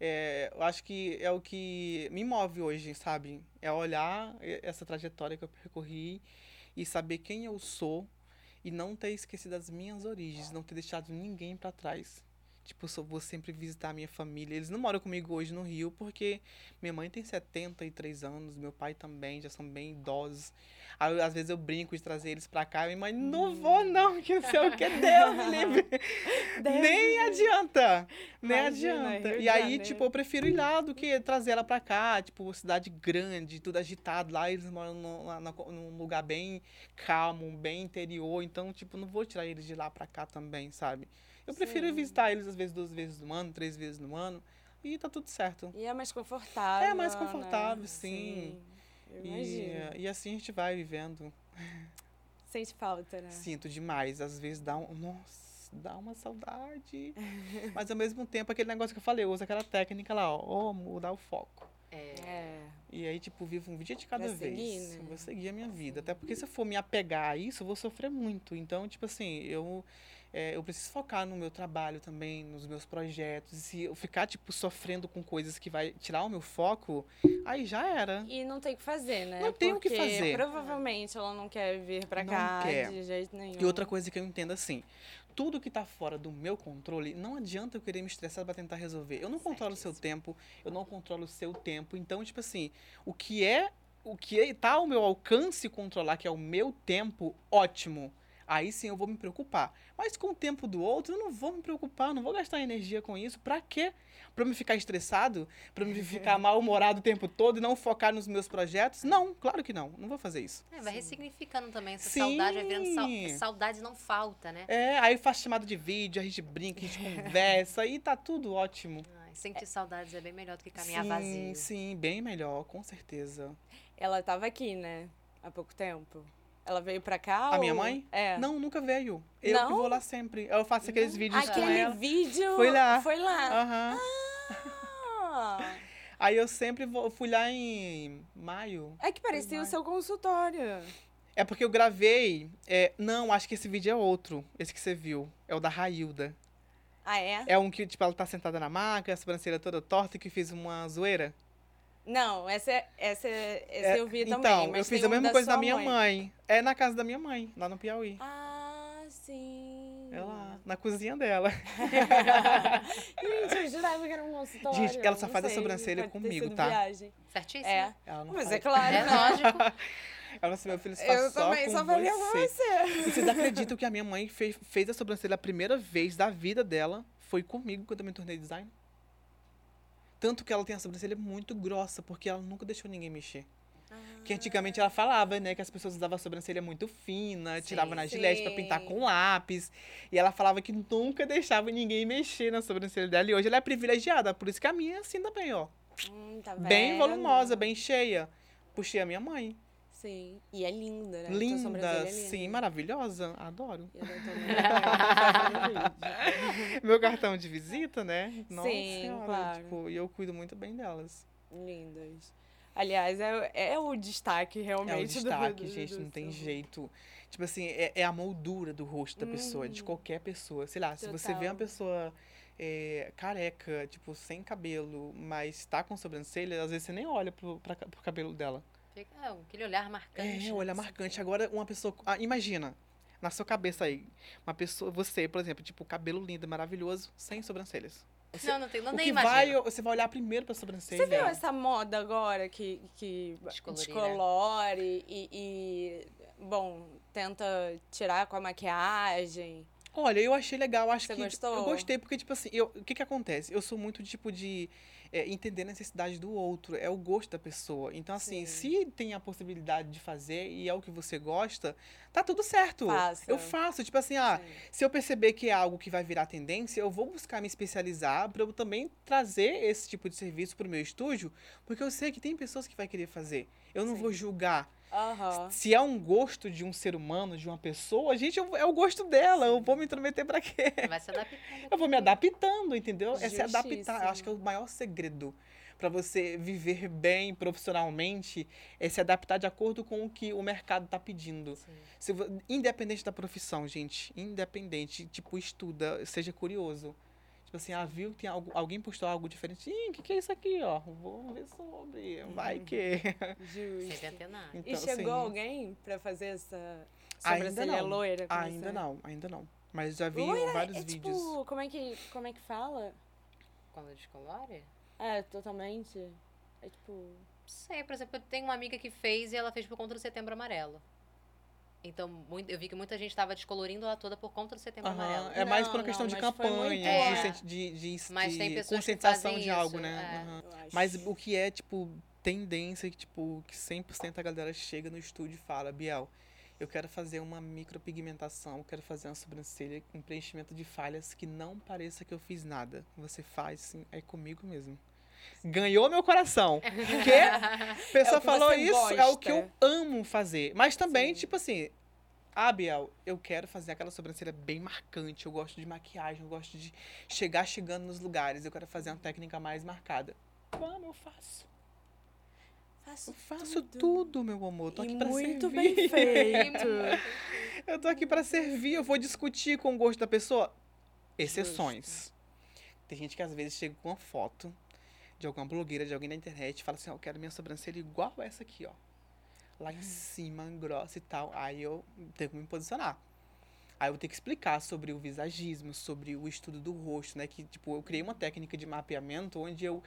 é, eu acho que é o que me move hoje, sabe? É olhar essa trajetória que eu percorri e saber quem eu sou e não ter esquecido as minhas origens, não ter deixado ninguém pra trás. Tipo, eu só vou sempre visitar a minha família. Eles não moram comigo hoje no Rio, porque minha mãe tem 73 anos, meu pai também, já são bem idosos. Aí, às vezes eu brinco de trazer eles pra cá, minha mãe, não vou não, que não sei o que, Deus me livre. Nem adianta. Nem Imagina, adianta. Rio E aí, tipo, eu prefiro ir lá do que trazer ela pra cá. Tipo, cidade grande, tudo agitado. Lá eles moram lá na- num lugar bem calmo, bem interior. Então, tipo, não vou tirar eles de lá pra cá também, sabe? Eu prefiro ir Sim. visitar eles às vezes duas vezes no ano, três vezes no ano. E tá tudo certo. E é mais confortável. É mais né? confortável, sim. Eu E, e assim a gente vai vivendo. Sente falta, né? Sinto demais. Às vezes dá um. Nossa, dá uma saudade. Mas ao mesmo tempo, aquele negócio que eu falei, eu uso aquela técnica lá, ó, ó, mudar o foco. É, É. E aí, tipo, vivo um dia de cada Vai vez. seguir, né? Eu vou seguir a minha vida. Até porque se eu for me apegar a isso, eu vou sofrer muito. Então, tipo assim, eu, é, eu preciso focar no meu trabalho também, nos meus projetos. E se eu ficar, tipo, sofrendo com coisas que vai tirar o meu foco, aí já era. E não tem o que fazer, né? Não tem o que fazer. Provavelmente ela não quer vir pra Não cá quer. de jeito nenhum. E outra coisa que eu entendo assim, tudo que tá fora do meu controle, não adianta eu querer me estressar pra tentar resolver. Eu não controlo o seu tempo, eu não controlo o seu tempo. Então, tipo assim, o que é, o que é, tá ao meu alcance controlar, que é o meu tempo, ótimo. Aí sim eu vou me preocupar. Mas com o tempo do outro, eu não vou me preocupar, não vou gastar energia com isso. Pra quê? Pra eu me ficar estressado? Pra eu me ficar mal-humorado o tempo todo e não focar nos meus projetos? Não, claro que não. Não vou fazer isso. É, vai ressignificando também essa Sim. saudade, vai virando sau- saudade não falta, né? É, aí faz chamada de vídeo, a gente brinca, a gente conversa e tá tudo ótimo. Sentir saudades é bem melhor do que caminhar sim, vazio. sim, bem melhor, com certeza. Ela tava aqui, né? Há pouco tempo. Ela veio pra cá? A minha ou- mãe? É. Não, nunca veio. Eu que Não? vou lá sempre. Eu faço aqueles vídeos com Aquele ela. vídeo. Foi lá. Foi lá. Aham. Ah. Aí eu sempre vou, fui lá em maio. É que parecia o seu consultório. É porque eu gravei. é, não, acho que esse vídeo é outro. Esse que você viu. É o da Railda. Ah, é? É um que, tipo, ela tá sentada na maca, a sobrancelha toda torta, que fiz uma zoeira. Não, essa, é- essa, é- esse É, eu vi então, também. mas eu fiz a mesma da coisa da minha mãe. mãe. É na casa da minha mãe, lá no Piauí. Ah, sim. É lá, na cozinha dela. Gente, eu jurava que era um consultório. Gente, ela só faz a sei, sobrancelha pode ter comigo, tá? Viagem. Certíssimo? É. Ela não Mas faz. é claro. É né? lógico. Ela disse, meu filho, você Eu faz só também com só faria você. você. E vocês acreditam que a minha mãe fez, fez a sobrancelha a primeira vez da vida dela foi comigo quando eu me tornei design? Tanto que ela tem a sobrancelha muito grossa, porque ela nunca deixou ninguém mexer. Que antigamente ela falava, né, que as pessoas usavam a sobrancelha muito fina, tiravam na gilete pra pintar sim. com lápis. E ela falava que nunca deixava ninguém mexer na sobrancelha dela. E hoje ela é privilegiada, por isso que a minha é assim também, ó. Hum, tá Bem volumosa, bem cheia. Puxei a minha mãe. Sim. E é linda, né? Linda, é sim, maravilhosa. Adoro. E tá fazendo vídeo. Meu cartão de visita, né? Nossa Sim, senhora, claro. tipo, e eu cuido muito bem delas. Lindas. Aliás, é, é o destaque É realmente o do- destaque, do- gente, do não tem jeito. Tipo assim, é, é a moldura do rosto da pessoa, de Hum. qualquer pessoa. Sei lá, se você vê uma Total. pessoa é, careca, tipo, sem cabelo, mas tá com sobrancelha, às vezes você nem olha pro, pra, pro cabelo dela. Fica, é, aquele olhar marcante. É, olha marcante. Agora, uma pessoa. ah, imagina, na sua cabeça aí, uma pessoa, você, por exemplo, tipo, cabelo lindo, maravilhoso, sem sobrancelhas. Você- Não, não, tem, não o nem que vai, você vai olhar primeiro pra sobrancelha. Você viu essa moda agora que, que Descolorir, né? descolore e, e, bom, tenta tirar com a maquiagem? Olha, eu achei legal, acho Você que gostou? eu gostei porque tipo assim, eu, o que que acontece? Eu sou muito tipo de é, entender a necessidade do outro, é o gosto da pessoa. Então assim, se tem a possibilidade de fazer e é o que você gosta, tá tudo certo. Faça. Eu faço, tipo assim, ah, Sim. se eu perceber que é algo que vai virar tendência, eu vou buscar me especializar para eu também trazer esse tipo de serviço pro meu estúdio, porque eu sei que tem pessoas que vai querer fazer. Eu não Sim. vou julgar. Aham. Se é um gosto de um ser humano, de uma pessoa, gente, eu- é o gosto dela. Eu vou me intrometer pra quê? Vai se adaptando. Eu vou me adaptando, entendeu? É se adaptar. Justíssimo. Eu acho que é o maior segredo para você viver bem profissionalmente é se adaptar de acordo com o que o mercado tá pedindo. Se independente da profissão, gente, independente, tipo, estuda, seja curioso. Tipo assim, ah, viu? Tem algo, alguém postou algo diferente. Ih, o que, que é isso aqui, ó? Vou ver sobre. Vai que. Justo. Sempre. Então, E chegou assim, alguém pra fazer essa Ainda sobrancelha não. loira? Ainda você? não, ainda não. Mas já vi Loira vários é vídeos. tipo, como é que, como é que fala? Quando descolore? É, totalmente. É tipo. Sei, por exemplo, eu tenho uma amiga que fez e ela fez por conta do setembro amarelo. Então, muito- eu vi que muita gente estava descolorindo ela toda por conta do setembro Aham, amarelo. É mais Não, por uma questão não, de campanha, É. de, de, de, Mas de conscientização de algo, isso, né? é. Acho. Mas o que é, tipo, tendência que, tipo, que 100% a galera chega no estúdio e fala, Biel, eu quero fazer uma micropigmentação, eu quero fazer uma sobrancelha com preenchimento de falhas que não pareça que eu fiz nada. Você faz, sim, é comigo mesmo. Ganhou meu coração. Porque a pessoa É falou isso, é o que eu gosta. amo fazer. Mas também, Sim. tipo assim, ah, Biel, eu quero fazer aquela sobrancelha bem marcante. Eu gosto de maquiagem, eu gosto de chegar chegando nos lugares. Eu quero fazer uma técnica mais marcada. Vamos, eu faço. Faço Eu faço tudo, meu amor. Eu tô E aqui pra muito servir. bem feito. Eu tô aqui pra servir. Eu vou discutir com o gosto da pessoa. Exceções. Tem gente que às vezes chega com uma foto de alguma blogueira, de alguém na internet, fala assim, ó, eu quero minha sobrancelha igual essa aqui, ó. Lá em cima, grossa e tal. Aí eu tenho que me posicionar. Aí eu vou ter que explicar sobre o visagismo, sobre o estudo do rosto, né? Que, tipo, eu criei uma técnica de mapeamento onde eu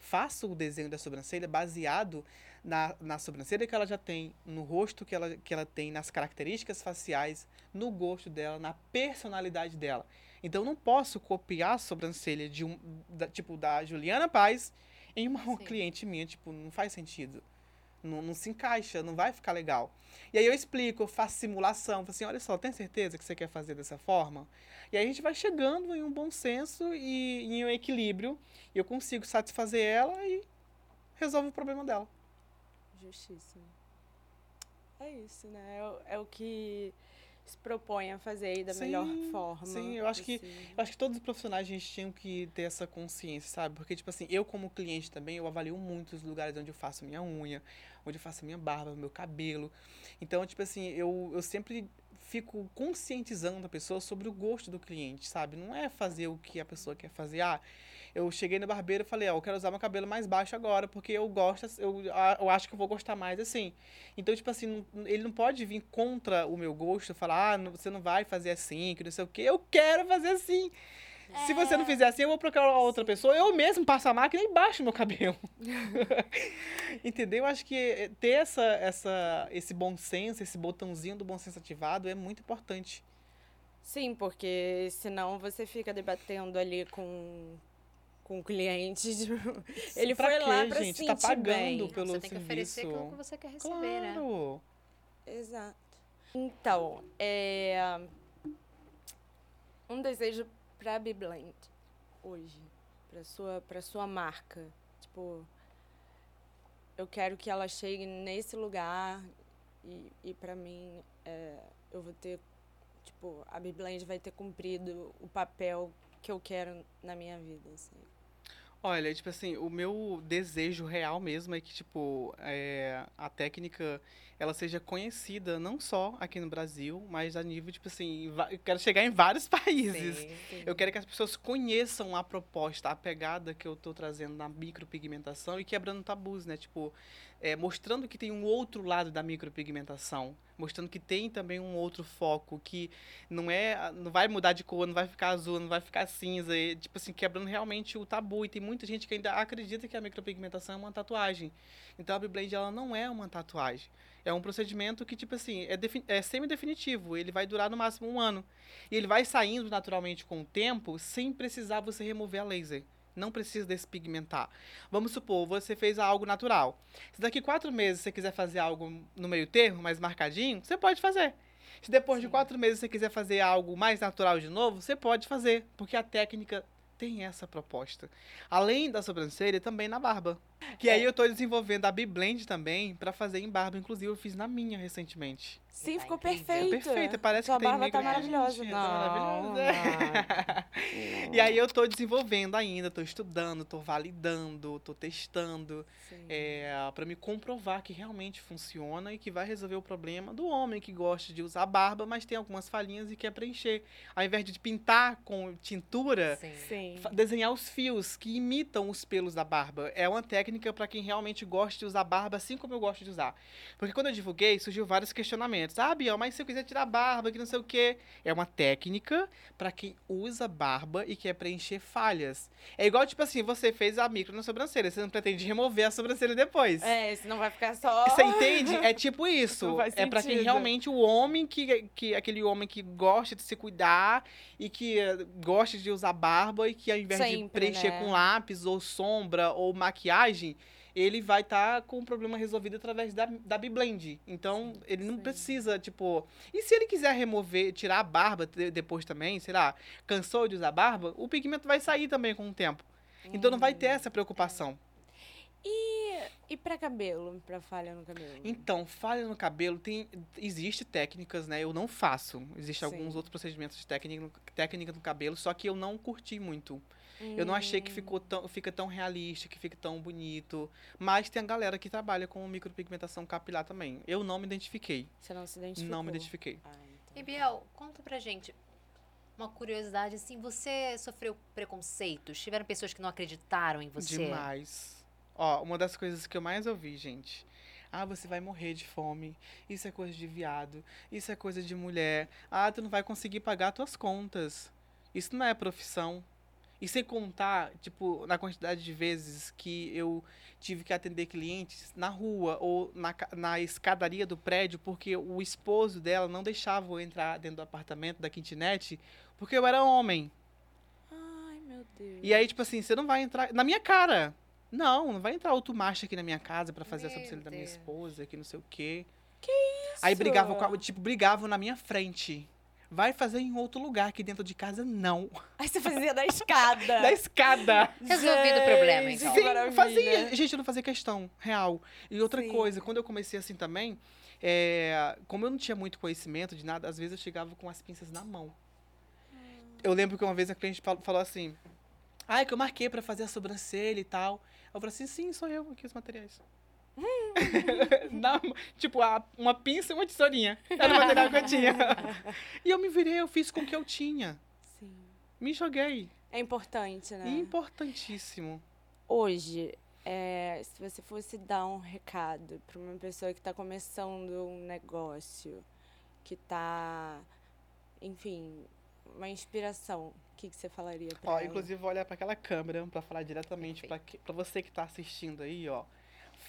faço o desenho da sobrancelha baseado na, na sobrancelha que ela já tem, no rosto que ela, que ela tem, nas características faciais, no gosto dela, na personalidade dela. Então eu não posso copiar a sobrancelha de um, da- tipo, da Juliana Paz em uma Sim. cliente minha, tipo, não faz sentido. Não, não se encaixa, não vai ficar legal. E aí eu explico, eu faço simulação, falo assim, olha só, tem certeza que você quer fazer dessa forma? E aí a gente vai chegando em um bom senso e em um equilíbrio, e eu consigo satisfazer ela e resolve o problema dela. Justíssimo. É isso, né? É, é o que se propõe a fazer aí da Sim, melhor forma. sim, eu acho que-. Eu acho que todos os profissionais a gente tinha que ter essa consciência, sabe? Porque, tipo assim, eu como cliente também, eu avalio muito os lugares onde eu faço minha unha, onde eu faço minha barba, meu cabelo. Então, tipo assim, eu, eu sempre fico conscientizando a pessoa sobre o gosto do cliente, sabe? Não é fazer o que a pessoa quer fazer. Ah, eu cheguei no barbeiro e falei, ó, eu quero usar meu cabelo mais baixo agora, porque eu gosto, eu, eu acho que eu vou gostar mais assim. Então, tipo assim, ele não pode vir contra o meu gosto, falar, ah, você não vai fazer assim, que não sei o quê. Eu quero fazer assim. Se você não fizer assim, eu vou procurar outra pessoa. Eu mesmo passo a máquina e baixo meu cabelo. Entendeu? Eu acho que eh, ter essa, essa, esse bom senso, esse botãozinho do bom senso ativado é muito importante. Sim, porque senão você fica debatendo ali com, com o cliente. tipo, Ele Pra foi quê, lá pra gente? se Tá pagando bem. pelo você tem que oferecer serviço. aquilo que você quer receber, né? Claro. Exato. Então, é... um desejo pra Biblend hoje, pra sua, pra sua marca. Tipo, eu quero que ela chegue nesse lugar e, e para mim é, eu vou ter, tipo, a Biblend vai ter cumprido o papel que eu quero na minha vida, assim. Olha, tipo assim, o meu desejo real mesmo é que, tipo, é, a técnica ela seja conhecida não só aqui no Brasil, mas a nível, tipo assim, eu quero chegar em vários países. Sim. Eu quero que as pessoas conheçam a proposta, a pegada que eu tô trazendo na micropigmentação e quebrando tabus, né? Tipo, é, mostrando que tem um outro lado da micropigmentação, mostrando que tem também um outro foco, que não é, não vai mudar de cor, não vai ficar azul, não vai ficar cinza, e, tipo assim, quebrando realmente o tabu. E tem muita gente que ainda acredita que a micropigmentação é uma tatuagem. Então a Beyblade ela não é uma tatuagem. É um procedimento que, tipo assim, é, é semi-definitivo. Ele vai durar no máximo um ano. E ele vai saindo naturalmente com o tempo, sem precisar você remover a laser. Não precisa despigmentar. Vamos supor, você fez algo natural. Se daqui quatro meses você quiser fazer algo no meio termo, mais marcadinho, você pode fazer. Se depois de Sim. quatro meses você quiser fazer algo mais natural de novo, você pode fazer. Porque a técnica tem essa proposta. Além da sobrancelha, também na barba. Que aí eu tô desenvolvendo a B-Blend também pra fazer em barba. Inclusive, eu fiz na minha recentemente. Sim, Tá ficou perfeita. Perfeita, parece Sua que tem barba tá maravilhosa. Não, tá maravilhosa. não. E aí eu tô desenvolvendo ainda, tô estudando, tô validando, tô testando, Sim. é, para me comprovar que realmente funciona e que vai resolver o problema do homem que gosta de usar barba, mas tem algumas falhinhas e quer preencher. Ao invés de pintar com tintura, Sim. Desenhar os fios que imitam os pelos da barba. É uma técnica para quem realmente gosta de usar barba, assim como eu gosto de usar. Porque quando eu divulguei, surgiu vários questionamentos. Ah, Biel, mas se eu quiser tirar barba, que não sei o quê. É uma técnica para quem usa barba e quer preencher falhas. É igual, tipo assim, você fez a micro na sobrancelha, você não pretende remover a sobrancelha depois. É, senão vai ficar só. Você entende? É tipo isso. Não é pra quem realmente o homem que, que aquele homem que gosta de se cuidar e que eh, gosta de usar barba e que ao invés de Sempre, preencher né? com lápis ou sombra ou maquiagem, ele vai estar com o problema resolvido através da, da B-Blend. Então, ele não sim. precisa, tipo. E se ele quiser remover, tirar a barba de- depois também, sei lá, cansou de usar barba, o pigmento vai sair também com o tempo. Então não vai ter essa preocupação. E pra cabelo? Pra falha no cabelo? Então, falha no cabelo, tem existe técnicas, né? Eu não faço. Existem Sim. alguns outros procedimentos de técnica, técnica no cabelo, só que eu não curti muito. Eu não achei que Hum. ficou tão, fica tão realista, que fica tão bonito. Mas tem a galera que trabalha com micropigmentação capilar também. Eu não me identifiquei. Você não se identificou? Não me identifiquei. Ah, E então. Biel, conta pra gente uma curiosidade, assim, você sofreu preconceitos? Tiveram pessoas que não acreditaram em você? Demais. Ó, uma das coisas que eu mais ouvi, gente. Ah, você vai morrer de fome. Isso é coisa de viado. Isso é coisa de mulher. Ah, tu não vai conseguir pagar tuas contas. Isso não é profissão. E sem contar, tipo, na quantidade de vezes que eu tive que atender clientes na rua ou na, na escadaria do prédio porque o esposo dela não deixava eu entrar dentro do apartamento da kitnet porque eu era homem. Ai, meu Deus. E aí, tipo assim, você não vai entrar. Na minha cara. Não, não vai entrar outro macho aqui na minha casa pra fazer Meu sobrancelha da minha esposa, que não sei o quê. Que isso? Aí brigavam, com a- tipo, brigavam na minha frente. Vai fazer em outro lugar, aqui dentro de casa, não. Aí você fazia da escada. Da escada. Resolvido o problema, então. Sim, maravilha. fazia. Gente, eu não fazia questão, real. E outra Sim. coisa, quando eu comecei assim também, é, como eu não tinha muito conhecimento de nada, às vezes eu chegava com as pinças na mão. Eu lembro que uma vez a cliente fal- falou assim: Ah, é que eu marquei pra fazer a sobrancelha e tal. Eu falei assim: sim, sou eu aqui os materiais. Na- tipo, a- uma pinça e uma tesourinha. Era o material que eu tinha. e eu me virei, eu fiz com o que eu tinha. Sim. Me joguei. É importante, né? Importantíssimo. Hoje, é, se você fosse dar um recado para uma pessoa que está começando um negócio, que está, enfim, uma inspiração, o que, que você falaria para Ó, ela? inclusive, vou olhar para aquela câmera para falar diretamente para você que tá assistindo aí, ó.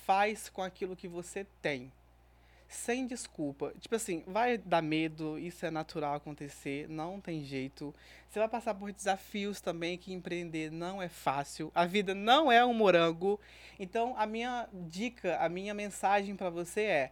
Faz com aquilo que você tem. Sem desculpa. Tipo assim, vai dar medo, isso é natural acontecer, não tem jeito. Você vai passar por desafios também, que empreender não é fácil. A vida não é um morango. Então, a minha dica, a minha mensagem para você é: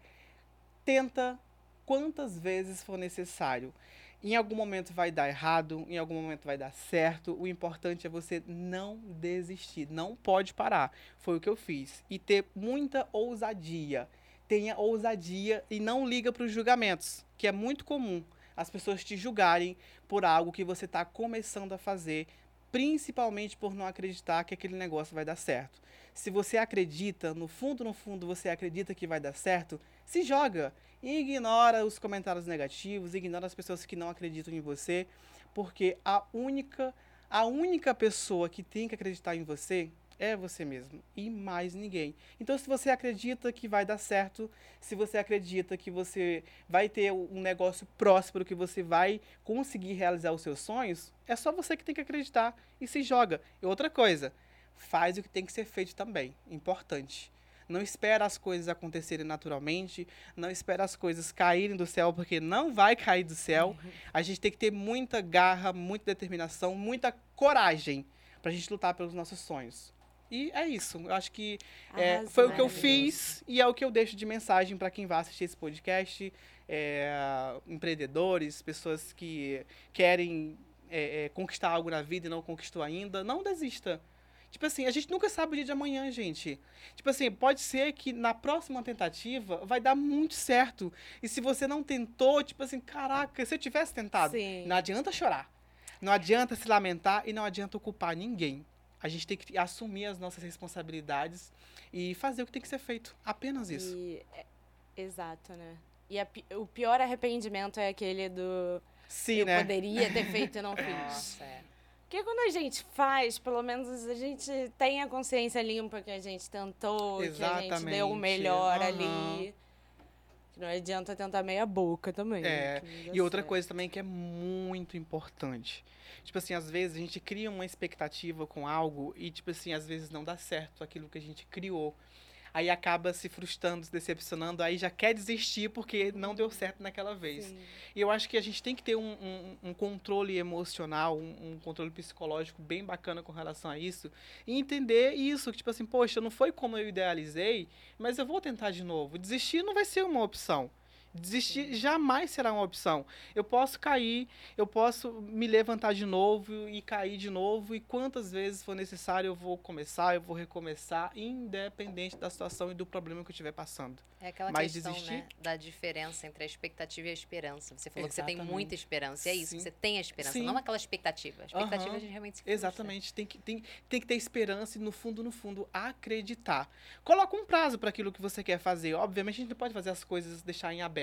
tenta quantas vezes for necessário. Em algum momento vai dar errado, em algum momento vai dar certo. O importante é você não desistir, não pode parar. Foi o que eu fiz. E ter muita ousadia. Tenha ousadia e não liga para os julgamentos, que é muito comum as pessoas te julgarem por algo que você está começando a fazer, principalmente por não acreditar que aquele negócio vai dar certo. Se você acredita, no fundo, no fundo, você acredita que vai dar certo, se joga. Ignora os comentários negativos, ignora as pessoas que não acreditam em você, porque a única, a única pessoa que tem que acreditar em você é você mesmo e mais ninguém. Então, se você acredita que vai dar certo, se você acredita que você vai ter um negócio próspero, que você vai conseguir realizar os seus sonhos, é só você que tem que acreditar e se joga. E outra coisa, faz o que tem que ser feito também. Importante. Não espera as coisas acontecerem naturalmente, não espera as coisas caírem do céu, porque não vai cair do céu. A gente tem que ter muita garra, muita determinação, muita coragem pra gente lutar pelos nossos sonhos. E é isso. Eu acho que é, foi o que eu fiz e é o que eu deixo de mensagem para quem vai assistir esse podcast. É, empreendedores, pessoas que querem é, é, conquistar algo na vida e não conquistou ainda. Não desista. Tipo assim, a gente nunca sabe o dia de amanhã, gente. Tipo assim, pode ser que na próxima tentativa vai dar muito certo. E se você não tentou, tipo assim, caraca, se eu tivesse tentado, Sim. não adianta chorar. Não adianta se lamentar e não adianta culpar ninguém. A gente tem que assumir as nossas responsabilidades e fazer o que tem que ser feito. Apenas isso. E, é- exato, né? E a o pior arrependimento é aquele do Sim, eu né? poderia ter feito e não fiz. Nossa, é. Porque quando a gente faz, pelo menos a gente tem a consciência limpa que a gente tentou, que a gente deu o Exatamente. melhor Aham. ali. Não adianta tentar meia boca também. né? É, dá E outra certo. coisa também que é muito importante. Tipo assim, às vezes a gente cria uma expectativa com algo e, tipo assim, às vezes não dá certo aquilo que a gente criou. Aí acaba se frustrando, se decepcionando, aí já quer desistir porque não deu certo naquela vez. Sim. E eu acho que a gente tem que ter um, um- um controle emocional, um, um controle psicológico bem bacana com relação a isso. E entender isso, que tipo assim, poxa, não foi como eu idealizei, mas eu vou tentar de novo. Desistir não vai ser uma opção. Desistir jamais será uma opção. Eu posso cair, eu posso me levantar de novo e cair de novo, e quantas vezes for necessário eu vou começar, eu vou recomeçar, independente da situação e do problema que eu estiver passando. É aquela Mas questão, desistir? né, da diferença entre a expectativa e a esperança. Você falou que você tem Exatamente. muita esperança. E é isso, Sim. você tem a esperança, Sim. não aquela expectativa. A expectativa Aham. a gente realmente se frustra. Exatamente, tem que, tem, tem que ter esperança e, no fundo, no fundo, acreditar. Coloca um prazo para aquilo que você quer fazer. Obviamente, a gente não pode fazer as coisas deixar em aberto.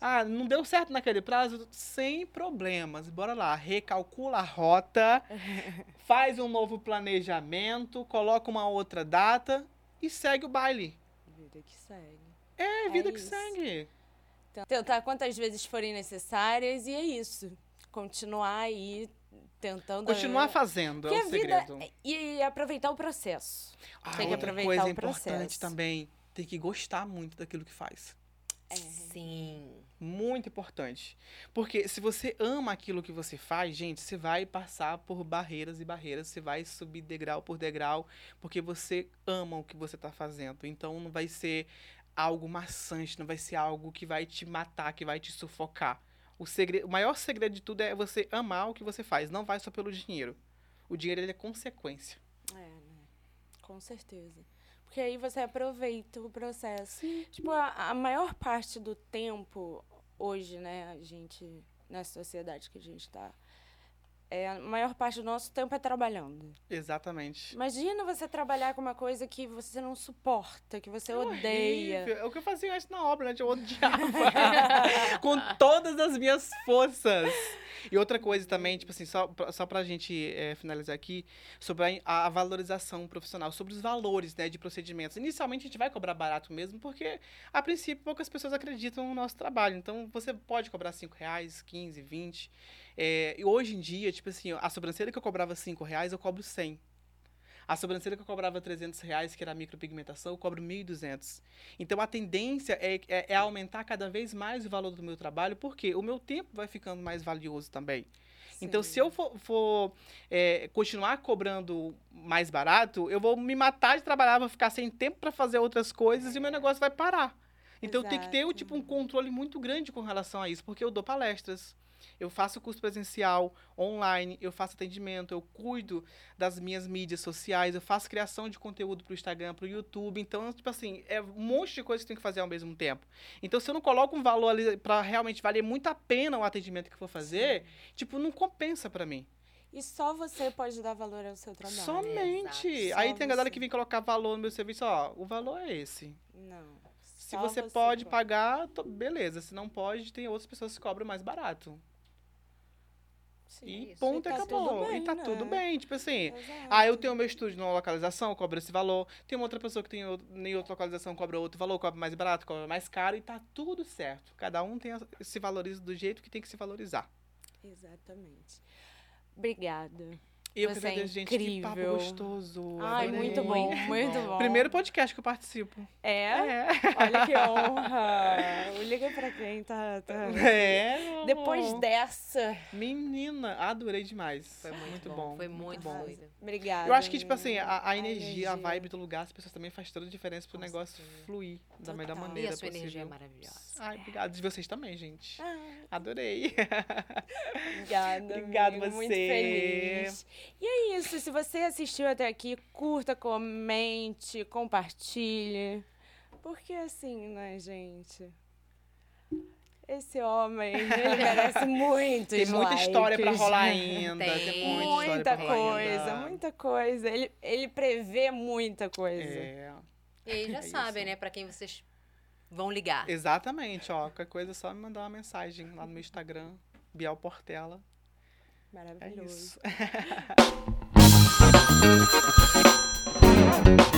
Ah, não deu certo naquele prazo? Sem problemas. Bora lá, recalcula a rota, faz um novo planejamento, coloca uma outra data e segue o baile. Vida que segue. É, vida que isso. segue. Tentar quantas vezes forem necessárias e é isso. Continuar aí tentando. Continuar fazendo, é Porque o a vida. segredo. E aproveitar o processo. Ah, tem que aproveitar coisa o importante processo. também, tem que gostar muito daquilo que faz. É. Sim. Muito importante. Porque se você ama aquilo que você faz, gente, você vai passar por barreiras e barreiras, você vai subir degrau por degrau, porque você ama o que você está fazendo. Então não vai ser algo maçante, não vai ser algo que vai te matar, que vai te sufocar. O, segredo, o maior segredo de tudo é você amar o que você faz, não vai só pelo dinheiro. O dinheiro é consequência. É, né? Com certeza. Porque aí você aproveita o processo. Sim. Tipo, a, a maior parte do tempo hoje, né, a gente, na sociedade que a gente está, é, a maior parte do nosso tempo é trabalhando. Exatamente. Imagina você trabalhar com uma coisa que você não suporta, que você é odeia. Horrível. É o que eu fazia antes na obra, né? Eu odiava. com todas as minhas forças. E outra coisa também, tipo assim, só, só pra gente é, finalizar aqui, sobre a, a, valorização profissional, sobre os valores, né, de procedimentos. Inicialmente a gente vai cobrar barato mesmo, porque a princípio poucas pessoas acreditam no nosso trabalho. Então você pode cobrar 5 reais, 15, 20. É, e hoje em dia, tipo assim, a sobrancelha que eu cobrava 5 reais, eu cobro 100. A sobrancelha que eu cobrava 300 reais, que era a micropigmentação, eu cobro 1.200. Então, a tendência é, é, é, aumentar cada vez mais o valor do meu trabalho, porque o meu tempo vai ficando mais valioso também. Sim. Então, se eu for, for é, continuar cobrando mais barato, eu vou me matar de trabalhar, vou ficar sem tempo para fazer outras coisas e o meu negócio vai parar. Então, Exato. tenho que ter tipo, um controle muito grande com relação a isso, porque eu dou palestras, eu faço curso presencial, online, eu faço atendimento, eu cuido das minhas mídias sociais, eu faço criação de conteúdo para o Instagram, para o YouTube. Então, tipo assim, é um monte de coisa que eu tenho que fazer ao mesmo tempo. Então, se eu não coloco um valor ali para realmente valer muito a pena o atendimento que eu vou fazer, Sim. tipo, não compensa para mim. E só você pode dar valor ao seu trabalho. Somente. Aí tem a galera que vem colocar valor no meu serviço, ó, o valor é esse. Não. Se você, você, pode pagar, beleza. Se não pode, tem outras pessoas que cobram mais barato. Sim, e isso. ponto, e tá acabou. Bem, e tá né? tudo bem. Tipo assim, Exato. ah, eu tenho meu estúdio numa localização, cobro esse valor. Tem uma outra pessoa que tem nem outra localização, cobra outro valor, cobra mais barato, cobra mais caro, e tá tudo certo. Cada um tem se valoriza do jeito que tem que se valorizar. Exatamente. Obrigada. Eu Você que agradeço, é gente. Que papo gostoso. Ai, Adorei. muito bom, muito bom. Primeiro podcast que eu participo. É? é. Olha que honra. Liga pra quem tá. tá... É. Depois dessa. Menina, adorei demais. Foi muito, muito bom. bom. Foi muito, bom. Obrigada. Eu acho que, tipo assim, a, a, a energia, energia, a vibe do lugar, as pessoas também faz toda a diferença pro Nossa, negócio sim. fluir da melhor maneira. E a sua possível. energia é maravilhosa. Ai, obrigada. De vocês também, gente. Ah. Adorei. Obrigada. Obrigada você. Muito feliz. E é isso. Se você assistiu até aqui, curta, comente, compartilhe. Porque assim, né, gente? Esse homem, ele merece muito Tem muita likes. história pra rolar ainda. Tem, Tem muita, muita coisa, muita coisa. Ele, ele prevê muita coisa. É. E aí já é sabem, né, pra quem vocês vão ligar. Exatamente, ó. Qualquer coisa é só me mandar uma mensagem lá no meu Instagram, Bial Portela. Maravilhoso. É isso.